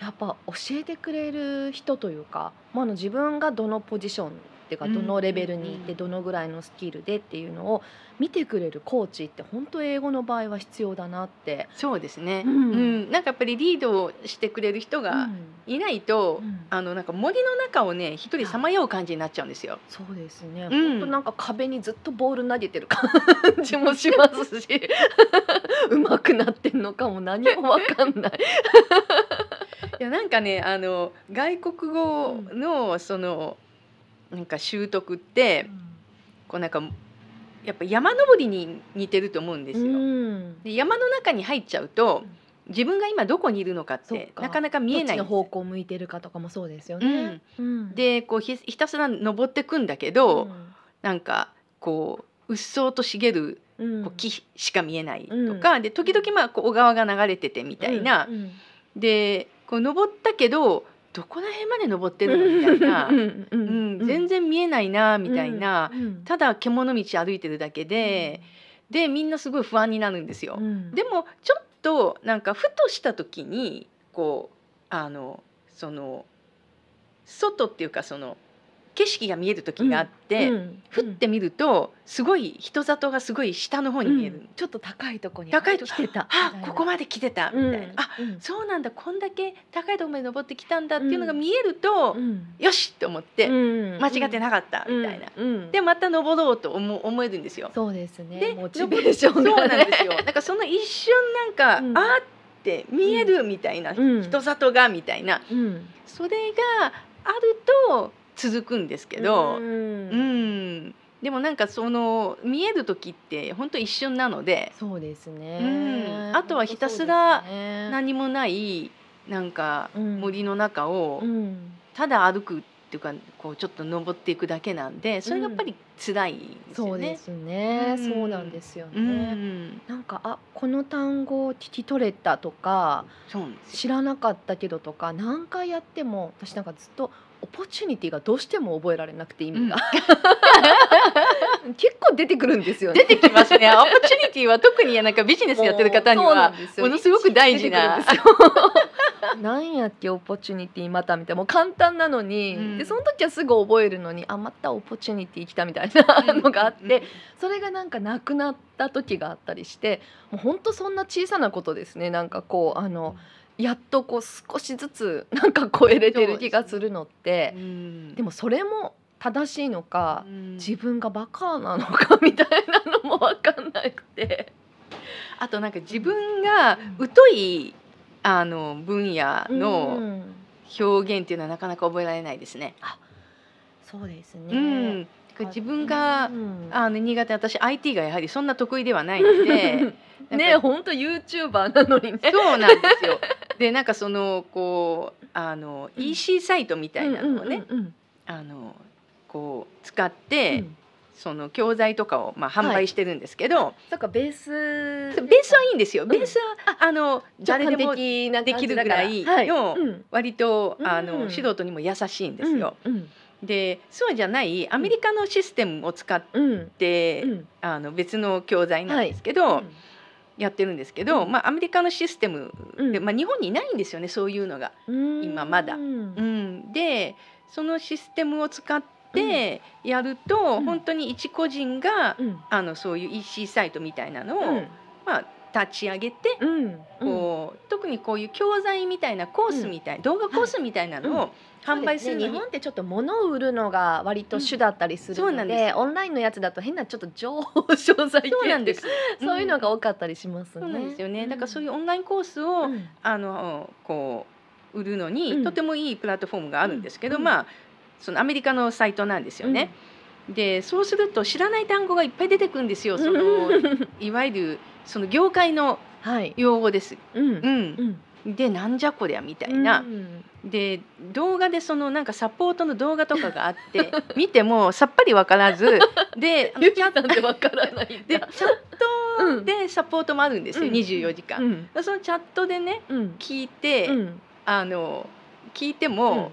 やっぱ教えてくれる人というか、まあ、あの自分がどのポジションっていうかうんどのレベルにいてうんどのぐらいのスキルでっていうのを見てくれるコーチって本当英語の場合は必要だなって。そうですね、ううんんなんかやっぱりリードをしてくれる人がうんいないと、うんあのなんか森の中をね一人さまよう感じになっちゃうんですよ。そうですね。うん本当なんか壁にずっとボール投げてる感じもしますし、上手くなってんのかも何もわかんない。いやなんかねあの外国語のそのなんか習得ってこうなんかやっぱ山登りに似てると思うんですよ。うん。で山の中に入っちゃうとうん。自分が今どこにいるのかってなかなか見えない方向向いてるかとかもそうですよね。うん、でこうひひたすら登ってくんだけど、うん。なんかこううっそうと茂るうん。こう木しか見えないとか、で時々まあこう小川が流れててみたいな、うん。でこう登ったけどどこら辺まで登ってるの？みたいな、うん。全然見えないなみたいな、うん。ただ獣道歩いてるだけで、でみんなすごい不安になるんですよ。うん。でもちょっとなんかふとした時にこうあのその外っていうかその景色が見える時があって、うんふって見るとすごい人里がすごい下の方に見える、うん。ちょっと高いとこに高いと来てたあここまで来てたみたいな、あうん。そうなんだこんだけ高いところまで登ってきたんだっていうのが見えると、うん。よしと思って、うん。間違ってなかったみたいな、うん。でまた登ろうと思思えるんですよ。そうですね。でモチベーションそうなんですよ。なんかその一瞬なんか、うん。あーって見えるみたいな、うん。人里がみたいな。うん。それがあると続くんですけど、ううん。んでもなんかその見える時って本当一瞬なので、そうですね。うん。あとはひたすら何もないなんかうん。森の中をうん。ただ歩くっていうかこうちょっと登っていくだけなんでそれがやっぱり辛いですよね。そうですね。うん。そうなんですようねん、なんかあこの単語を聞き取れたとか。知らなかったけどとか何回やっても私なんかずっと opportunity がどうしても覚えられなくて意味が、結構出てくるんですよね。出てきますね。オポチュニティは特になんかビジネスやってる方にはものすごく大事な。んですよなんやっけ opportunity またみたいなもう簡単なのに、うんでその時はすぐ覚えるのにあまた opportunity 来たみたいなのがあって、それがなんかなくなった時があったりしてもうほんとそんな小さなことですねなんかこうあのやっとこう少しずつ なんか超えれてる気がするのって、うんでもそれも正しいのか、うん自分がバカなのかみたいなのも分かんなくて。あとなんか自分が疎いあの分野うのん表現っていうのはなかなか覚えられないですね。そうですね。うん、自分がうん。あの苦手私 IT がやはりそんな得意ではないので。ね本当ユーチューバーなのにね。そうなんですよ。でなんかそのこうあの EC サイトみたいなのをね、うんうんあのこう使っうんて、うん。その教材とかをまあ販売してるんですけど、そっかベース。ベースはいいんですよ。ん。ベースは、あの誰でもできるぐらいの割と、あのうん。素人にも優しいんですよ。。うんでそうじゃないアメリカのシステムを使って、うん。あの別の教材なんですけど、やってるんですけど、うん。まあアメリカのシステムうん。で、まあ日本にいないんですよねそういうのが。うん。今まだ。うん。うん、でそのシステムを使ってやると、うん。本当に一個人が、うん。あのそういう EC サイトみたいなのを、うん。まあ立ち上げて、うん。こう特にこういう教材みたいなコースみたい、動画コースみたいなのを販売するね。日本ってちょっと物を売るのが割と主だったりするので,、オンラインのやつだと変なちょっと情報商材系そうなんです。そういうのが多かったりしますね。そうなんですよね。だからそういうオンラインコースを、うん。あのこう売るのに、うん。とてもいいプラットフォームがあるんですけど、うん。まあそのアメリカのサイトなんですよね。でそうすると知らない単語がいっぱい出てくるんですよ。そのいわゆるその業界のはい。用語です。うんう。うんん。でなんじゃこりゃみたいな。うんで動画でそのなんかサポートの動画とかがあって 見てもさっぱりわからず。で チャットでサポートもあるんですよ、うん24時間。うん。そのチャットでねうん。聞いて、うん。あの聞いても、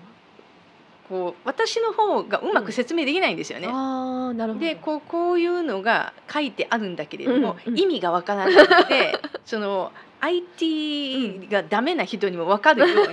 こう私の方がうまく説明できないんですよね。ああ、なるほど。でこうこういうのが書いてあるんだけれども、うんうん。意味がわからないので その IT がダメな人にも分かるように、もう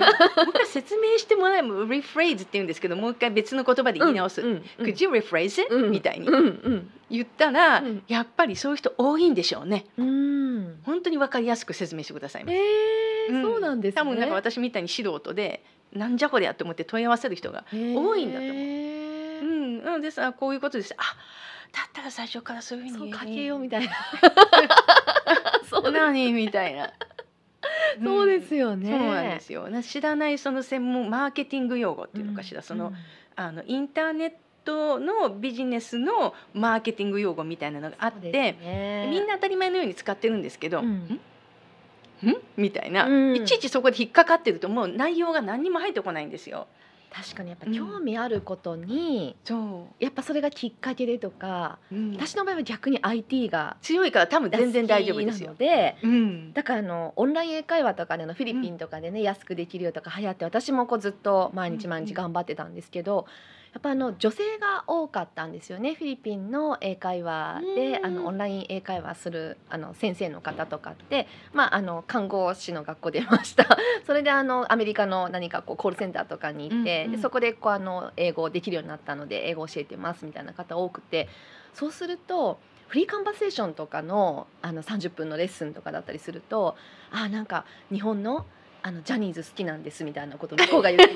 一回説明してもらえば rephrase って言うんですけどもう一回別の言葉で言い直す、うんうんうん。Could you rephrase it?、うん。みたいに。うんうん。言ったら、うん。やっぱりそういう人多いんでしょうね。うん。本当に分かりやすく説明してくださいます、えーうん。そうなんですね。多分なんか私みたいに素人でなんじゃこりゃと思って問い合わせる人が多いんだと思う。うん、なのでさこういうことですあだったら最初からそういうふうにかけようみたいな。そう何みたいな。そうですよね。そうなんですよ。な知らないその専門マーケティング用語っていうのかしら、そのあのインターネットのビジネスのマーケティング用語みたいなのがあって、みんな当たり前のように使ってるんですけど、うん？ん？んみたいな、うん。いちいちそこで引っかかってるともう内容が何にも入ってこないんですよ。確かにやっぱ興味あることに、そやっぱそれがきっかけでとか、う、うん。私の場合は逆に IT が強いから多分全然大丈夫ですよ。でうん、だからあのオンライン英会話とかでのフィリピンとかでね、安くできるよとか流行って私もこうずっと毎日毎日頑張ってたんですけど、やっぱあの女性が多かったんですよねフィリピンの英会話で、うん。あのオンライン英会話するあの先生の方とかって、まあ、あの看護師の学校でいました。それであのアメリカの何かこうコールセンターとかに行って、うんうん。でそこでこうあの英語できるようになったので英語教えてますみたいな方多くて。そうするとフリーカンバセーションとかのあの30分のレッスンとかだったりするとあなんか日本のあのジャニーズ好きなんですみたいなことを向こうが言って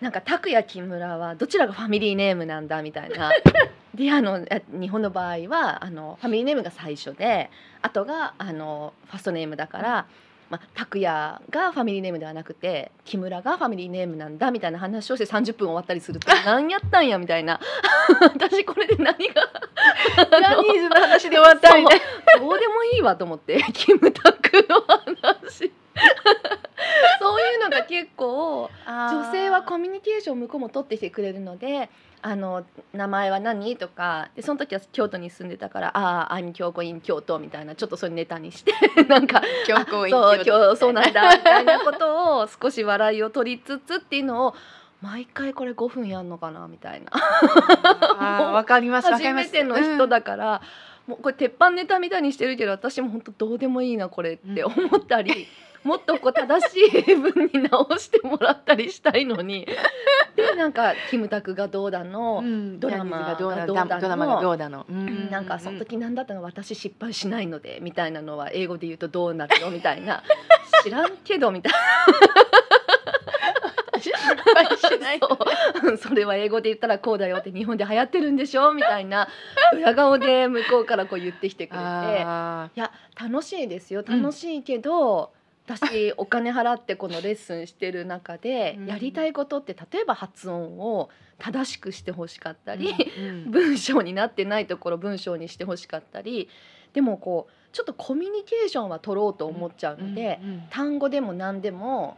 なんか拓也木村はどちらがファミリーネームなんだみたいな。であのあ日本の場合はあのファミリーネームが最初であとがあのファーストネームだから。まあ、拓也がファミリーネームではなくて木村がファミリーネームなんだみたいな話をして30分終わったりすると 何やったんやみたいな 私これで何がジャニーズの話で終わったみたいな。どうでもいいわと思ってキムタクの話 そういうのが結構女性はコミュニケーション向こうも取ってきてくれるので「あの名前は何?」とかでその時は京都に住んでたから「ああ I'm 京子 in 京都」みたいなちょっとそれネタにして なんか強行員そう今日そうなんだみたいなことを少し笑いを取りつつっていうのを毎回これ5分やんのかなみたいな。わかりますわかります。初めての人だから、もうこれ鉄板ネタみたいにしてるけど私も本当どうでもいいなこれって思ったり、もっとこう正しい文に直してもらったりしたいのに。でなんかキムタクがどうだの？う、ん。ドラマがどうだの？ドラマがどうだの？うん。なんかその時なんだったの？私失敗しないのでみたいなのは英語で言うとどうなるよみたいな。知らんけどみたいな。失敗しない。それは英語で言ったらこうだよって日本で流行ってるんでしょ？みたいな。ドヤ顔で向こうからこう言ってきてくれて。あいや楽しいですよ。うん。楽しいけど、私お金払ってこのレッスンしてる中で、うん。やりたいことって例えば発音を正しくしてほしかったり、文章になってないところ文章にしてほしかったりでもこうちょっとコミュニケーションは取ろうと思っちゃうので、単語でも何でも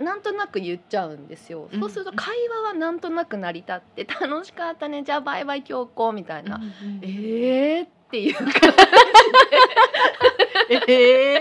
なんとなく言っちゃうんですよ。うん。そうすると会話はなんとなく成り立って楽しかったねじゃあバイバイ今日こうみたいな、えーっていう感じええ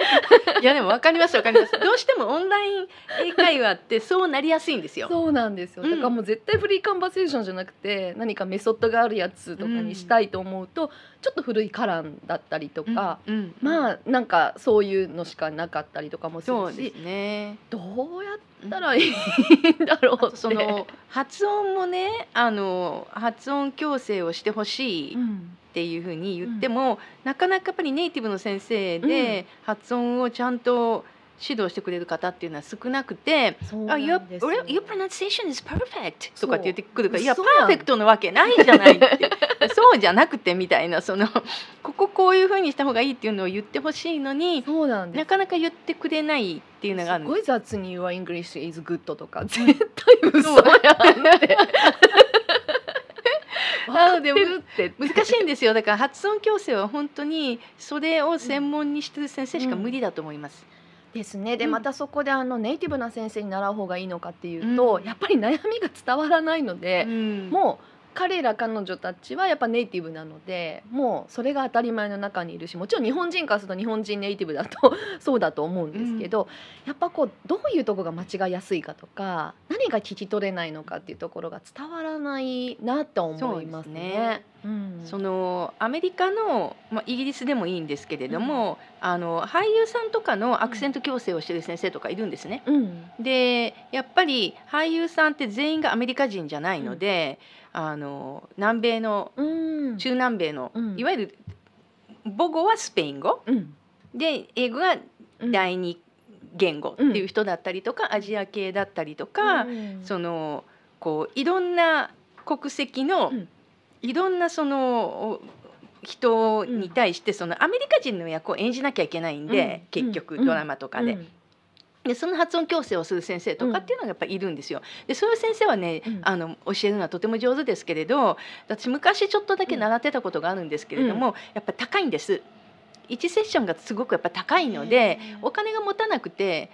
いやでもわかりますわかります。どうしてもオンライン英会話ってそうなりやすいんですよ。そうなんですよ。うんだからもう絶対フリーカンバセーションじゃなくて何かメソッドがあるやつとかにしたいと思うと、ちょっと古いカランだったりとか、うん、うんまあなんかそういうのしかなかったりとかもするしそうですね。どうやったらいいんだろうって。その発音もねあの発音矯正をしてほしいうんっていうふうに言っても、なかなかやっぱりネイティブの先生で発音をちゃんと指導してくれる方っていうのは少なくて「そうなあ、your, your pronunciation is perfect」とかって言ってくるから「いやパーフェクトなわけないじゃない」って。そうじゃなくてみたいなその こここういうふうにした方がいいっていうのを言ってほしいのにそうなんです。なかなか言ってくれないっていうのがあるす。ごい雑に「Your English is good」とか絶対嘘やんって。なので難しいんですよ。だから発音矯正は本当にそれを専門にしてる先生しか無理だと思います。ですね。でうん。またそこであのネイティブな先生に習う方がいいのかっていうと、うん。やっぱり悩みが伝わらないので、うん。もう彼ら彼女たちはやっぱネイティブなのでもうそれが当たり前の中にいるしもちろん日本人からすると日本人ネイティブだと そうだと思うんですけど、やっぱこうどういうとこが間違いやすいかとか何が聞き取れないのかっていうところが伝わらないなと思いますね。そのアメリカの、まあ、イギリスでもいいんですけれども、あの俳優さんとかのアクセント矯正をしてる先生とかいるんですね。うん。でやっぱり俳優さんって全員がアメリカ人じゃないので、あの南米のうん。中南米の、うん。いわゆる母語はスペイン語。うん。で英語がうん第二言語っていう人だったりとか、アジア系だったりとか、うん。そのこういろんな国籍の、うんいろんなその人に対してそのアメリカ人の役を演じなきゃいけないんで、うん。結局うん。ドラマとかで,、うん。でその発音矯正をする先生とかっていうのがやっぱいるんですよ。でそういう先生はね、うん。あの教えるのはとても上手ですけれど私昔ちょっとだけ習ってたことがあるんですけれども、やっぱ高いんです。1セッションがすごくやっぱ高いのでお金が持たなくて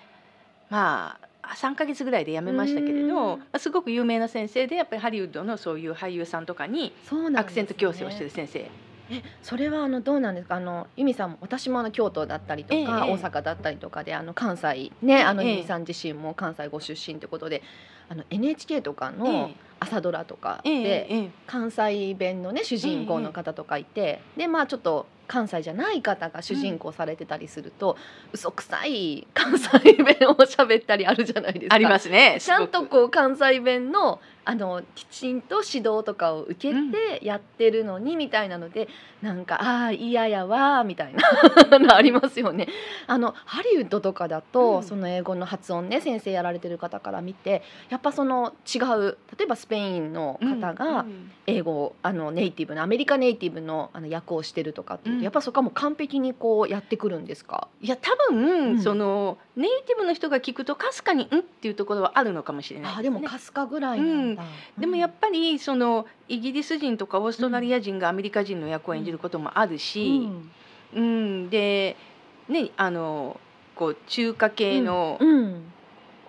まあ3ヶ月ぐらいで辞めましたけれうん。ど、まあ、すごく有名な先生でやっぱりハリウッドのそういう俳優さんとかにアクセント矯正をしてる先生。えそれはあのどうなんですか？あの由美さんも私もあの京都だったりとか、ええ大阪だったりとかであの関西ねあのええ。由美さん自身も関西ご出身ということであの NHK とかえのえ朝ドラとかええでええ。関西弁のね主人公の方とかいてでまあちょっと関西じゃない方が主人公されてたりすると、嘘くさい関西弁を喋ったりあるじゃないですか。ありますね。ちゃんとこう関西弁のあのきちんと指導とかを受けてやってるのにみたいなので、なんかああ嫌やわみたいなの ありますよね。あのハリウッドとかだと、うんその英語の発音ね先生やられてる方から見てやっぱその違う例えばスペインの方がうん英語をあのネイティブのアメリカネイティブのあの役をしてるとかっていうと、うんやっぱそこはもう完璧にこうやってくるんですか？いや多分、うんそのネイティブの人が聞くとかすかに「ん?」っていうところはあるのかもしれないあーでもかすかぐらいなんだ。でもやっぱりそのイギリス人とかオーストラリア人がアメリカ人の役を演じることもあるし、うん。うん。でねあのこう中華系のうん。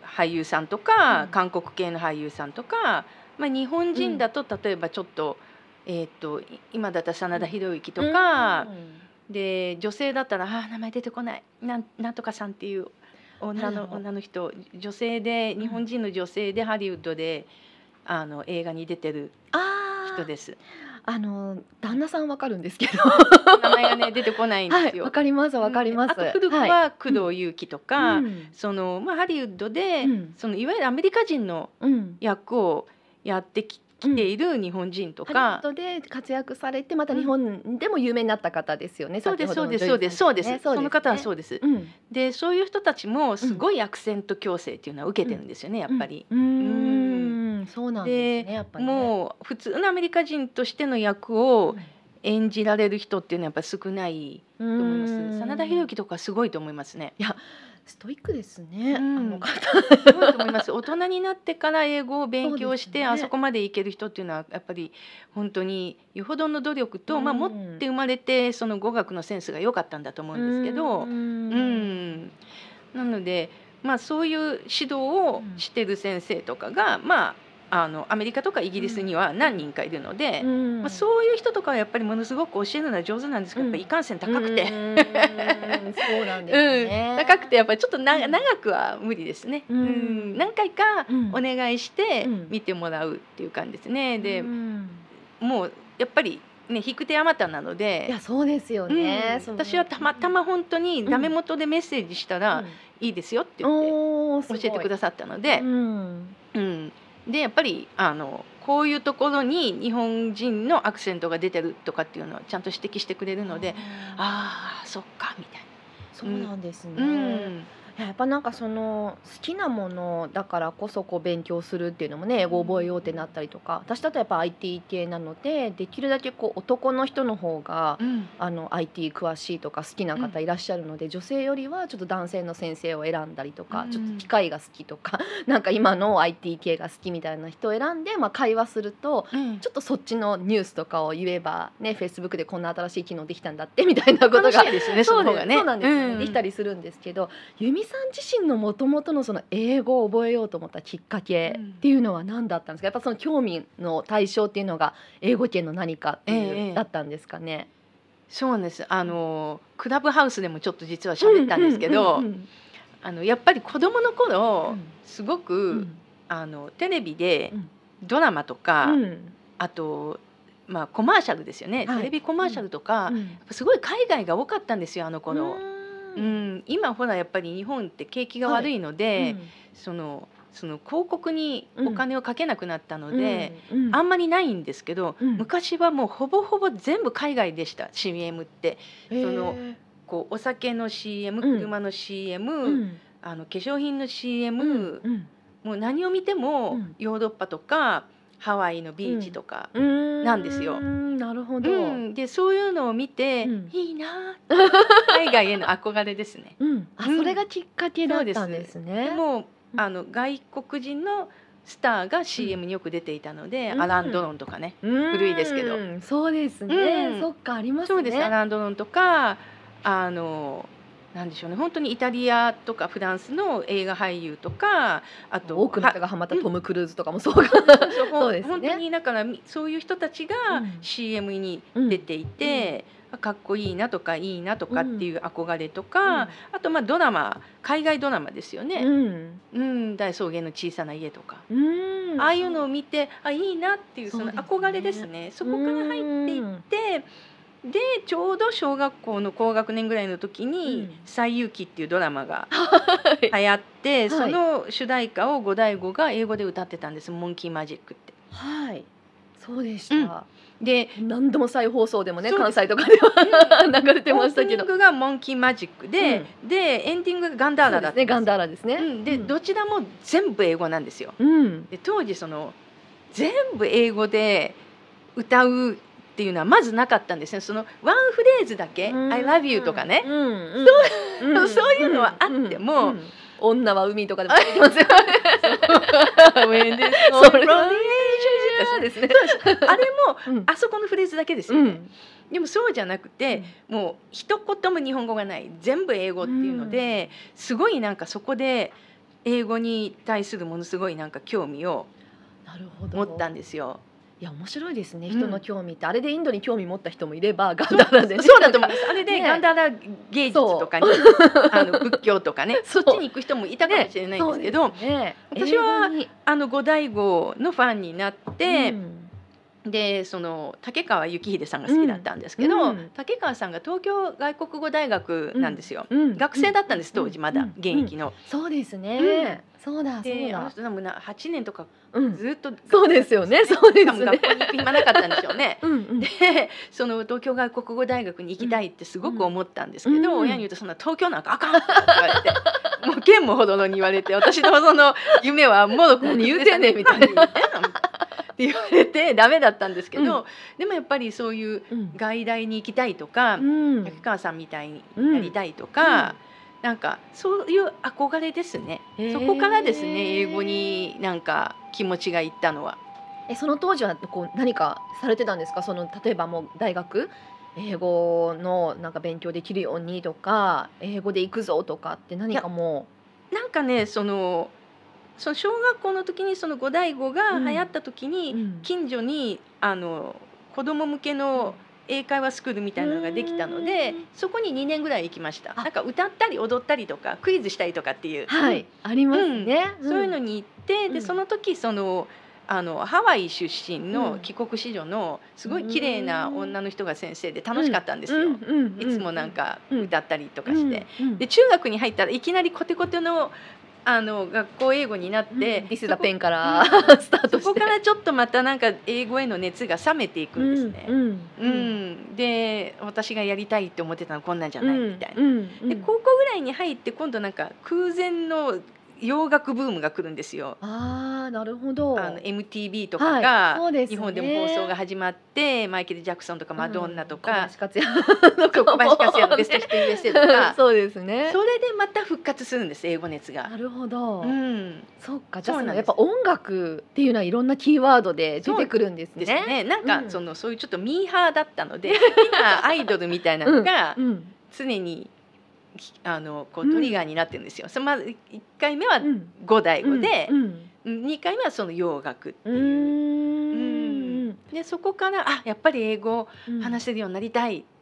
俳優さんとか、うん。韓国系の俳優さんとか、まあ、日本人だと例えばちょっと,、えー、とい今だったら真田広之とか、で女性だったら「あー名前出てこないなんなんとかさん」っていう女の女の人女性で日本人の女性でハリウッドであの映画に出てる人です。あの旦那さんわかるんですけど。名前がね出てこないんですよ。はいわかりますわかります。あと古くはい。は工藤祐樹とか、うん。そのまあハリウッドで、うん。そのいわゆるアメリカ人のうん。役をやってき来ている日本人とハリウッか、ドで活躍されてまた日本でも有名になった方ですよね、そうですそうですそうですそうです、その方はねそうです。うん。でそういう人たちもすごいアクセント矯正っていうのは受けてるんですよね、やっぱり。うーんそうなんですねやっぱりね。もう普通のアメリカ人としての役を演じられる人っていうのはやっぱり少ないとと思います。真田広之とかすごいと思いますね。ストイックですね、うん。あの方。すごいと思います。大人になってから英語を勉強して、あそこまでいける人っていうのはやっぱり本当によほどの努力と、まあうん持って生まれてその語学のセンスが良かったんだと思うんですけど、ううん、んなのでまあそういう指導をしてる先生とかが、まああのアメリカとかイギリスには何人かいるので、うん。まあ、そういう人とかはやっぱりものすごく教えるのは上手なんですけど、やっぱりいかんせん高くて。うん。そうなんですね、うん、高くてやっぱりちょっとなうん。長くは無理ですね、ううん。ん何回かうん。お願いしてうん。見てもらうっていう感じですね、でうん。もうやっぱりね引く手あまたなのいでや、そうですようん。ね、その私はたまたま本当にダメ元でメッセージしたらいいですよって言って教教えてくださったので、うん。うん、でやっぱりあのこういうところに日本人のアクセントが出てるとかっていうのをちゃんと指摘してくれるのでああそっかみたいそうなんですね、な。うんやっぱなんかその好きなものだからこそこう勉強するっていうのもね英語を覚えようってなったりとか。私だとやっぱ IT 系なのでできるだけこう男の人の方がうん。あの IT 詳しいとか好きな方いらっしゃるので、女性よりはちょっと男性の先生を選んだりとか、うん。ちょっと機械が好きとか なんか今の IT 系が好きみたいな人を選んで、まあ、会話するとうん。ちょっとそっちのニュースとかを言えばね Facebook でこんな新しい機能できたんだってみたいなことが楽しいですね、そそうでの方がね。そうなんですよね、うん。できたりするんですけど由美さん自身のもともとのその英語を覚えようと思ったきっかけうん。っていうのは何だったんですか？やっぱその興味の対象っていうのが英語圏の何かっていう、ええだったんですかね？そうなんです。あのクラブハウスでもちょっと実は喋ったんですけど、うんうんあのやっぱり子供の頃、うん。すごく、うん。あのテレビでうん。ドラマとか、うん。あとまあコマーシャルですよね、はい。テレビコマーシャルとか、うん。すごい海外が多かったんですよあの頃。ううん。ん、今ほらやっぱり日本って景気が悪いので、そのその広告にお金をかけなくなったので、うん。あんまりないんですけど、うん。昔はもうほぼほぼ全部海外でした CM って。そのこうお酒の CM うん。車の CM、うん。あの化粧品の CM、うん。もう何を見てもうん。ヨーロッパとかハワイのビーチとか、うん。なんですよ。うんなるほど。うん。でそういうのを見て、うん。いいなー海外への憧れですね。うん。あうん。それがきっかけだったんですでね。もうん。あの外国人のスターが CM によく出ていたので、うん。アラン・ドロンとかね、古古いですけど。そうですね、うん。そっかありますね。そうです。アラン・ドロンとかあのなんでしょうね。本当にイタリアとかフランスの映画俳優とかあと多くの人はがハマったトム・クルーズとかもそうか、そうそうですね。本当にだからみそういう人たちがうん。CM に出ていて、あかっこいいなとかいいなとかっていう憧れとか、あとまあドラマ海外ドラマですようねん「うん、大草原の小さな家」とか。うん。ああいうのを見てあいいなっていうその憧れですね。そこから入っていってでちょうど小学校の高学年ぐらいの時にうん「西遊記」っていうドラマが はい。流行って、はい。その主題歌を五代五が英語で歌ってたんです「モンキーマジック」って。はい。そうでした、で何度も再放送でもね関西とかでは流れてオましたけど。ープニングが「モンキーマジックで」でエンディングがガンダーラだったねガンダーラですね、うん、でどちらも全部英語なんですよ。うん。で当時その全部英語で歌うっていうのはまずなかったんですね。そのワンフレーズだけ「うん。I love you」とかね、そうそういうのはあっても女は海とかでも出てますよ。あれもうん。あそこのフレーズだけですよね、うん。でもそうじゃなくて、もう一言も日本語がない。全部英語っていうので、すごいなんかそこで英語に対するものすごいなんか興味を持ったんですよ。いや面白いですねうん。人の興味って、あれでインドに興味持った人もいればガンダーラで。ねそうだと思います。あれで ね。ガンダーラ芸術とかに、あの仏教とかね、そっちに行く人もいたかもしれないんですけど、ね。私はあの五代五のファンになって、うんでその竹川幸秀さんが好きだったんですけど、うん。うん竹川さんが東京外国語大学なんですよ。うん。学生だったんです当時まだうん。現役の。そうですね、そうだそうであのだ、人もな8年とかうん、ずっと、そうですよね。そうですね。学校に行く暇なかったんでしょうね。でその東京外国語大学に行きたいってすごく思ったんですけど、うん親に言うとそんな東京なんかあかんって言われてもう剣もほどのに言われて私のその夢はもろく何言うてんねんみたいな。何言うてんのみたいなって言われてダメだったんですけど、うん。でもやっぱりそういううん。外大に行きたいとか、うん。竹川さんみたいになりたいとか、なんかそういう憧れですね、そこからですね英語になんか気持ちがいったのは。えその当時はこう何かされてたんですか？その例えばもう大学？英語のなんか勉強できるようにとか英語で行くぞとかって何かもなんかねそのその小学校の時にその五代五が流行った時う、に、うん。近所にあの子供向けの英会話スクールみたいなのができたのでうんそこに2年ぐらい行きました。あ。なんか歌ったり踊ったりとかクイズしたりとかっていう、はい、ありますね、うん。そういうのにに行って、うん。でその時そのあのハワイ出身うん。の帰国子女のすごい綺麗な女の人が先生で楽しかったんですよ、いつもなんかうん。歌ったりとかして、、で中学に入ったらいきなりコテコテのあの学校英語になって、うん。ディスダペンンから、スタートして。そこからちょっとまたなんか英語への熱が冷めていくんですね。うん。で私がやりたいって思ってたのこんなんじゃないみたいな。で高校ぐらいに入って今度なんか空前の洋楽ブームが来るんですよ。ああなるほど。あの MTV とかはいがそうですね。日本でも放送が始まって、マイケル・ジャクソンとかマドンナとか、小林克也のそう小林克也のベストヒット USA とか。そうですね。それでまた復活するんです英語熱が。な。るほど、うん、そっか。じゃあやっぱ音楽っていうのはいろんなキーワードで出てくるんですね。ですね。なんか、うんそのそういうちょっとミーハーだったので好きなアイドルみたいなのがうん。常にきあのこううんトリガーになってるんですよ。そのまず一回目はうん。五代語でう、ん。二回目はその洋楽ってう。いう。ん。でそこからあやっぱり英語話せるようになりたいって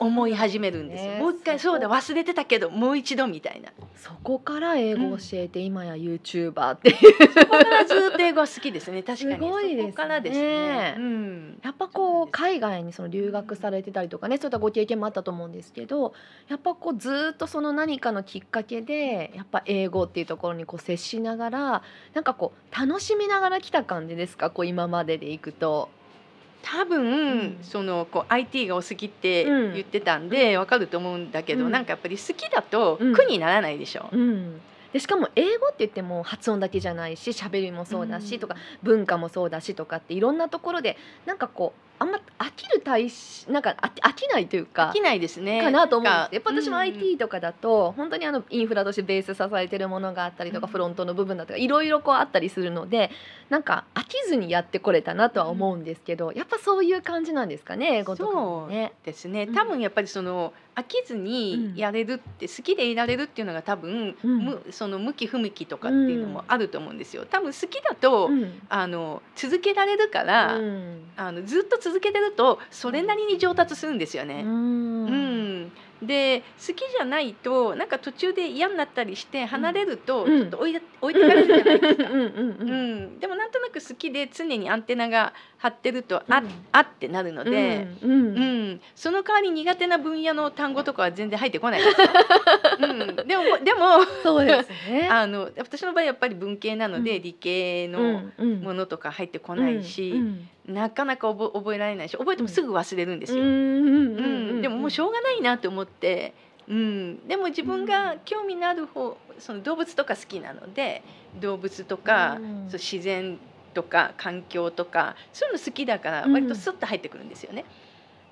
思い始めるんですよ。ねもう一回そうだ忘れてたけどもう一度みたいな。そこから英語を教えて、今や YouTuber っていうそこからずっと英語は好きですね。確かにすごいですねそこからですね。うん。やっぱこう海外にその留学されてたりとかねそういったご経験もあったと思うんですけどやっぱこうずっとその何かのきっかけでやっぱ英語っていうところにこう接しながらなんかこう楽しみながら来た感じですか？こう今まででいくと。多分、うん。そのこう IT がお好きってうん。言ってたんでわかると思うんだけど、うん。なんかやっぱり好きだとうん。苦にならないでしょ。うん。でしかも英語って言っても発音だけじゃないし喋りもそうだし、うん。とか文化もそうだしとかっていろんなところでなんかこうあんま飽きる対しなんか飽きないというか飽きないですね。かなと思うやっぱ私もうん。IT とかだと本当にあのインフラとしてベース支えてるものがあったりとかうん。フロントの部分だとかいろいろこうあったりするのでなんか飽きずにやってこれたなとは思うんですけどやっぱそういう感じなんですかね英語とかもね。ですね。うん。多分やっぱりその飽きずにやれるって、好きでいられるっていうのが多分、うん。むその向き不向きとかっていうのもあると思うんですよ。多分好きだと、うん。あの続けられるから、うん。あのずっと続けてるとそれなりに上達するんですよね。うん。うん、で好きじゃないとなんか途中で嫌になったりして離れるとうん。ちょっと置いて置いてかれるじゃないですか。うんうんううんん、でもなんとなく好きで常にアンテナが張ってると、あうん。あってなるので、うんううん。んその代わり苦手な分野の単語とかは全然入ってこない。ですよ。うん、でもでもそうですね。あの私の場合やっぱり文系なので、うん。理系のものとか入ってこないし、うんなかなか覚覚えられないし覚えてもすぐ忘れるんですよ。でももうしょうがないなと思って、うん、でも自分が興味のある方その動物とか好きなので動物とか、うん。そう自然とか環境とかそういうの好きだからうん割とスッと入ってくるんですよね。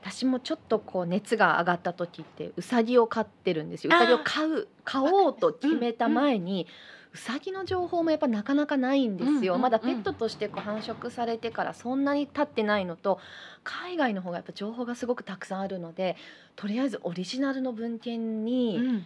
私もちょっとこう熱が上がった時ってうさぎを飼ってるんですよ。うさぎを飼う飼おうと決めた前に、うさぎの情報もやっぱなかなかないんですよ。うんうんうんまだペットとしてこう繁殖されてからそんなに経ってないのと、海外の方がやっぱ情報がすごくたくさんあるので、とりあえずオリジナルの文献に、うんし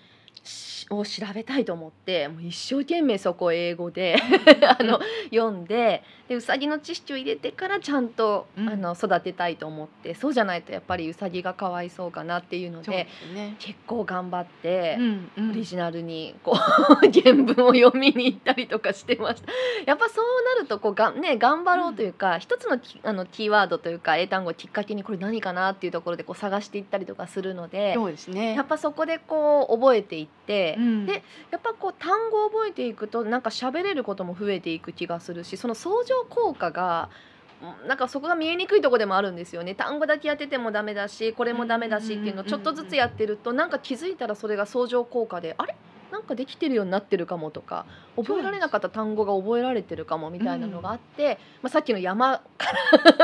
を調べたいと思ってもう一生懸命そこを英語で あの読んででうさぎの知識を入れてからちゃんと、うんあの育てたいと思ってそうじゃないとやっぱりうさぎがかわいそうかなっていうのでね。結構頑張って。うんうんオリジナルにこう 原文を読みに行ったりとかしてましたやっぱそうなるとこうが、ね、頑張ろうというか、一つのキあのキーワードというか英単語をきっかけにこれ何かなっていうところでこう探していったりとかするのでそうですね。やっぱそこでこう覚えていって、うん。でやっぱこう単語を覚えていくとなんか喋れることも増えていく気がするしその相乗効果がうんなんかそこが見えにくいところでもあるんですよね。単語だけやっててもダメだしこれもダメだしっていうのをちょっとずつやってるとなんか気づいたらそれが相乗効果であれ？なんかできてるようになってるかもとか覚えられなかった単語が覚えられてるかもみたいなのがあって、まあ、さっきの山か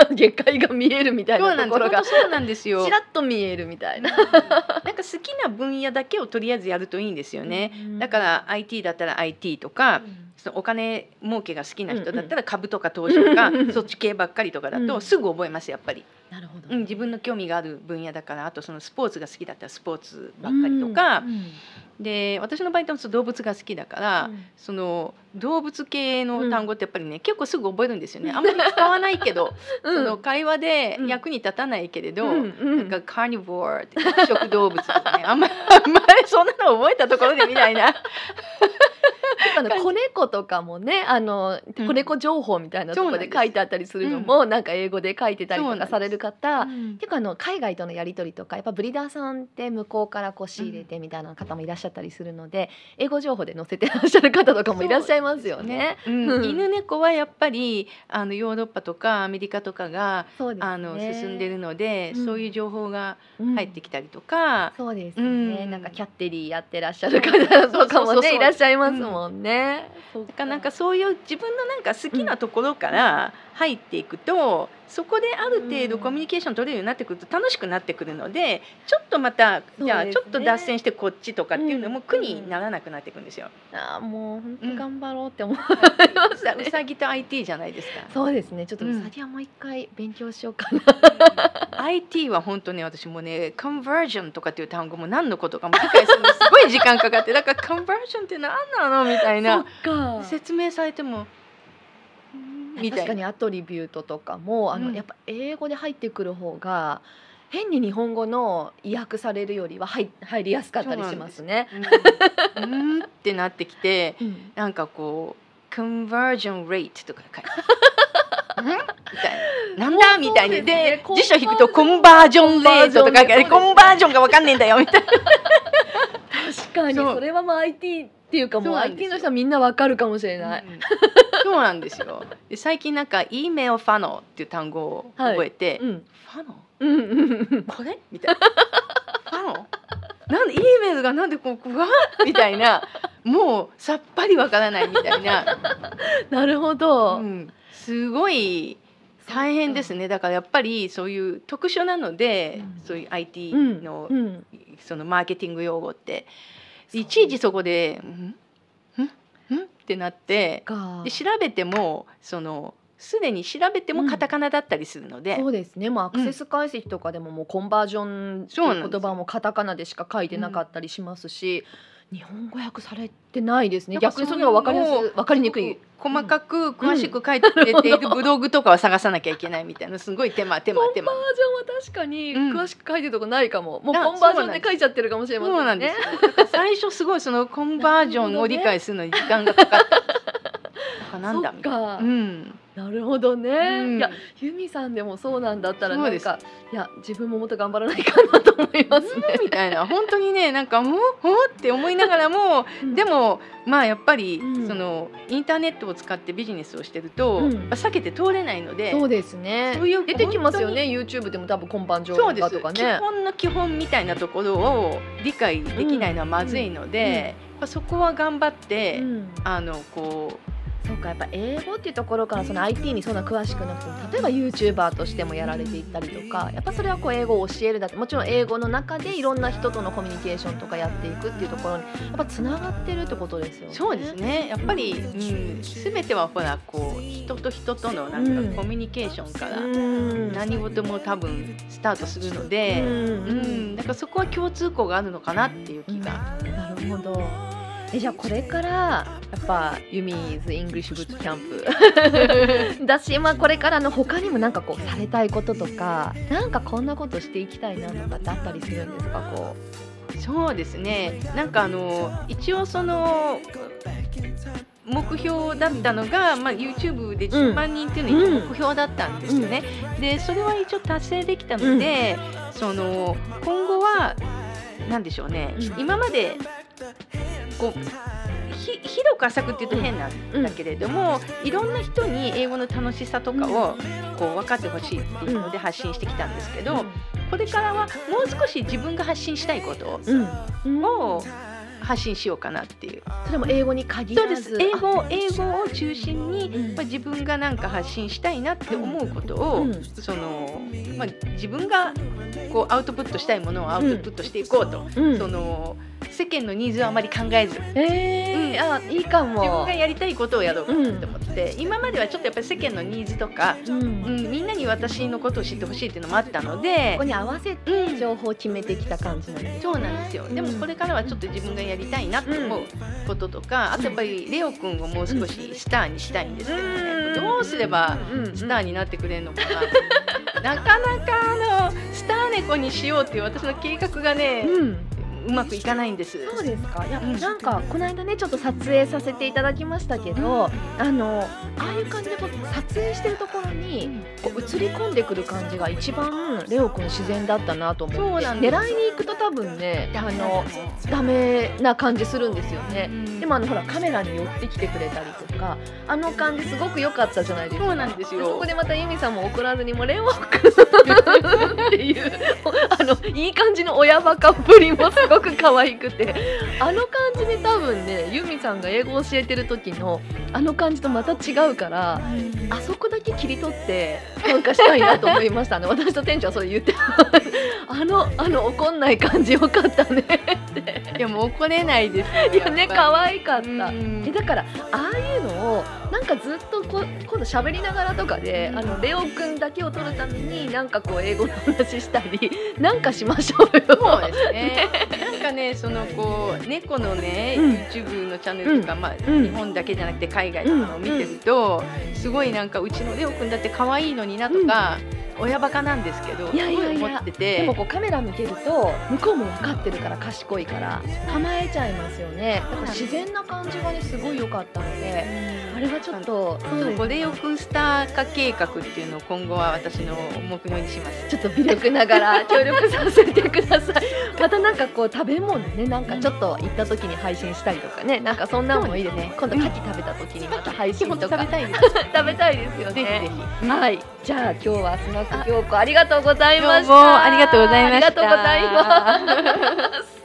ら下界が見えるみたいなところがそうなんですよ。ちらっと見えるみたいな。なんか好きな分野だけをとりあえずやるといいんですよね。うんだから IT だったら IT とか、そのお金儲けが好きな人だったら株とか投資とか、うんそっち系ばっかりとかだうん。とすぐ覚えますやっぱり、なるほど、うん、自分の興味がある分野だからあとそのスポーツが好きだったらスポーツばっかりとか、うんで私の場合と動物が好きだから、うん。その動物系の単語ってやっぱりね、結構すぐ覚えるんですよね。あんまり使わないけど、うん。その会話でうん。役に立たないけれど、うんうん。なんかカーニボーって肉食動物とかねあんまりあんまりそんなの覚えたところでみたいな。あの子猫とかもねあのうん。子猫情報みたいなところで書いてあったりするのも、なんか英語で書いてたりとかされる方、うん。結構あの海外とのやり取りとかやっぱブリーダーさんって向こうからこう仕入れてみたいな方もいらっしゃったりするので、英語情報で載せてらっしゃる方とかもいらっしゃいますよね。うん。うん。犬猫はやっぱりあのヨーロッパとかアメリカとかが、ねあの進んでるので、うんそういう情報がうん入ってきたりとか、そうですよね、うんなんかキャッテリーやってらっしゃる方とかもねいらっしゃいますもんね。そうだからなんかそういう自分のなんか好きなところから入っていくと、そこである程度うん。コミュニケーション取れるようになってくると楽しくなってくるのでちょっとまた、じゃあちょっと脱線してこっちとかっていうのもうん。苦にならなくなっていくんですよ。あーもう本うん。当頑張ろうって思う、うしたねうさぎと IT じゃないですか。そうですね。ちょっとううんさぎはもう一回勉強しようかな。IT は本当ね私もねコンバージョンとかっていう単語も何のことかも理解するのすごい時間かかってだからコンバージョンって何なの？みたいな。か。説明されてもみたいな。確かにアトリビュートとかもあの、うん。やっぱ英語で入ってくる方が変に日本語の意訳されるよりは入入りやすかったりしますね。うん、うん。ってなってきてうん。なんかこう conversion rate とか書いて。あるん？みたいな。なんだみたいに。で辞書引くとコンバージョンレートとか書いてコンバージョンコンバージョンがわかんねえんだよみたいな。確かに。それはまあ IT っていうかもう IT の人はみんなわかるかもしれない。うんそうなんですよ。で最近なんか E メールファノっていう単語を覚えて、うん。ファノ？うんこれ？みたいな。ファノ？なんで E メールがなんでここがみたいな。もうさっぱりわからないみたいな、なるほど。うん、すごい大変ですね。だからやっぱりそういう特殊なので、うん。そういう IT うん。の,、うん。そのマーケティング用語っていちいちそこで「ん？ん？ん?」ってなってか。で調べてもそのすでに調べてもカタカナだったりするので、そうですね。もうアクセス解析とかでももうコンバージョンっていう言葉もカタカナでしか書いてなかったりしますし、日本語訳されてないですね。逆にそれが分かりやすいかりにくい。細かく詳しく書いてているブログとかを探さなきゃいけないみたいなすごい手間手間手間コンバージョンは確かにうん詳しく書いてるとこないかも。もうあコンバージョンで書いちゃってるかもしれませんね。そうなん最初すごいそのコンバージョンを理解するのに時間がかかった なんだみたいな。か、うん、なるほどね、うん。いやユミさんでもそうなんだったらなんかいや自分ももっと頑張らないかなと思いますね。みたいな。本当にねなんかもうほって思いながらもでもまあやっぱり、うん。そのインターネットを使ってビジネスをしてると、うん。避けて通れないのでそうですね。そういう出てきますよね YouTube でも多分今晩上そうです。画とかね。基本の基本みたいなところを理解できないのはまずいので、そこは頑張って、うん。あのこそうかやっぱ英語っていうところからその IT にそんな詳しくなくても例えば YouTuber としてもやられていったりとかやっぱそれはこう英語を教えるだってもちろん英語の中でいろんな人とのコミュニケーションとかやっていくっていうところにやっぱつながってるってことですよね。うそうですねやっぱり、うん、全てはほらこう人と人とのなんうんかコミュニケーションからうん何事も多分スタートするので、うんうん、だからそこは共通項があるのかなっていう気が。なるほど。えじゃあこれからやっぱ Yumi's English Boot Campだし、まあ、これからの他にもなんかこうされたいこととかなんかこんなことしていきたいなとかってあったりするんですかこそうですね。なんかあの一応その目標だったのが、まあ、YouTube で10万人っていうのが一応目標だったんですよね。でそれは一応達成できたので、その今後は何でしょうね、うん。今までこうひ広く浅くっていうと変なんだけれども、いろんな人に英語の楽しさとかをこう分かってほしいっていうので発信してきたんですけう、ど、これからはもう少し自分が発信したいことうん、を発信しようかなっていう。それも英語に限そうでらずす。英語英語を中心に、うん。まあ、自分がなんか発信したいなって思うことを、うん。そのまあ、自分がこうアウトプットしたいものをアウトプットしていこうと、あうん。その世間のニーズはあまり考えず。えー。あいいかも。自分がやりたいことをやろうかうんなって思って、今まではちょっとやっぱり世間のニーズとか、うん。うん、みんなに私のことを知ってほしいっていうのもあったのでここ。に合わせて情報を決めてきた感じなんですねそうなんですよ、でもこれからはちょっと自分がやりたいなって思うこととか、あとやっぱりレオくんをもう少しスターにしたいんですけどね、うん。どうすればスターになってくれるのかな、なかなかあのスター猫にしようっていう私の計画がね、うんうまくいかないんです。そうですかいや、うんなんかこの間ねちょっと撮影させていただきましたけど、あのああいう感じでこう撮影してるところにこう映り込んでくる感じが一番レオくん自然だったなと思ってそうなんです狙いに行くと多分ねあのダメな感じするんですよね。でもあのほらカメラに寄ってきてくれたりとかあの感じすごく良かったじゃないですか。そうなんですよそこでまたユミさんも怒らずにもレオくんっていう あのいい感じの親バカっぷりもすごく可愛くてあの感じで多分ねユミさんが英語を教えてる時のあの感じとまた違うからあそこだけ切り取ってなんかしたいなと思いましたね私と店長はそれ言ってあのあの怒んない感じよかったねっていやもう怒れないですよ。いやね可愛かった。うんえだからああいうのをなんかずっとこ今度喋りながらとかであのレオくんだけを撮るためになんかこう英語の話したりなんかしましょうよ。そうですね。なんかね、そのこう猫のね、うん。YouTube のチャンネルとか、まあうん。日本だけじゃなくて海外とかのを見てると、すごいなんかうちのレオくんだって可愛いのになとか、親バカなんですけどいやいやいやっててでもこうカメラ見てると向こうも分かってるから賢いから構えちゃいますよねだから自然な感じがねすごい良かったのであれはちょっとそこでよくスター化計画っていうのを今後は私の目標にします。ちょっと微力ながら 協力させてください。またなんかこう食べ物ねなんかちょっと行った時に配信したりとかねなんかそんなのもいいですね。今度牡蠣食べた時にまた配信とか食べたいです。食べたいですよね。ぜひぜひ。はい、じゃあ今日はスナック京子ありがとうございました。ありがとうございましたありがとうございます。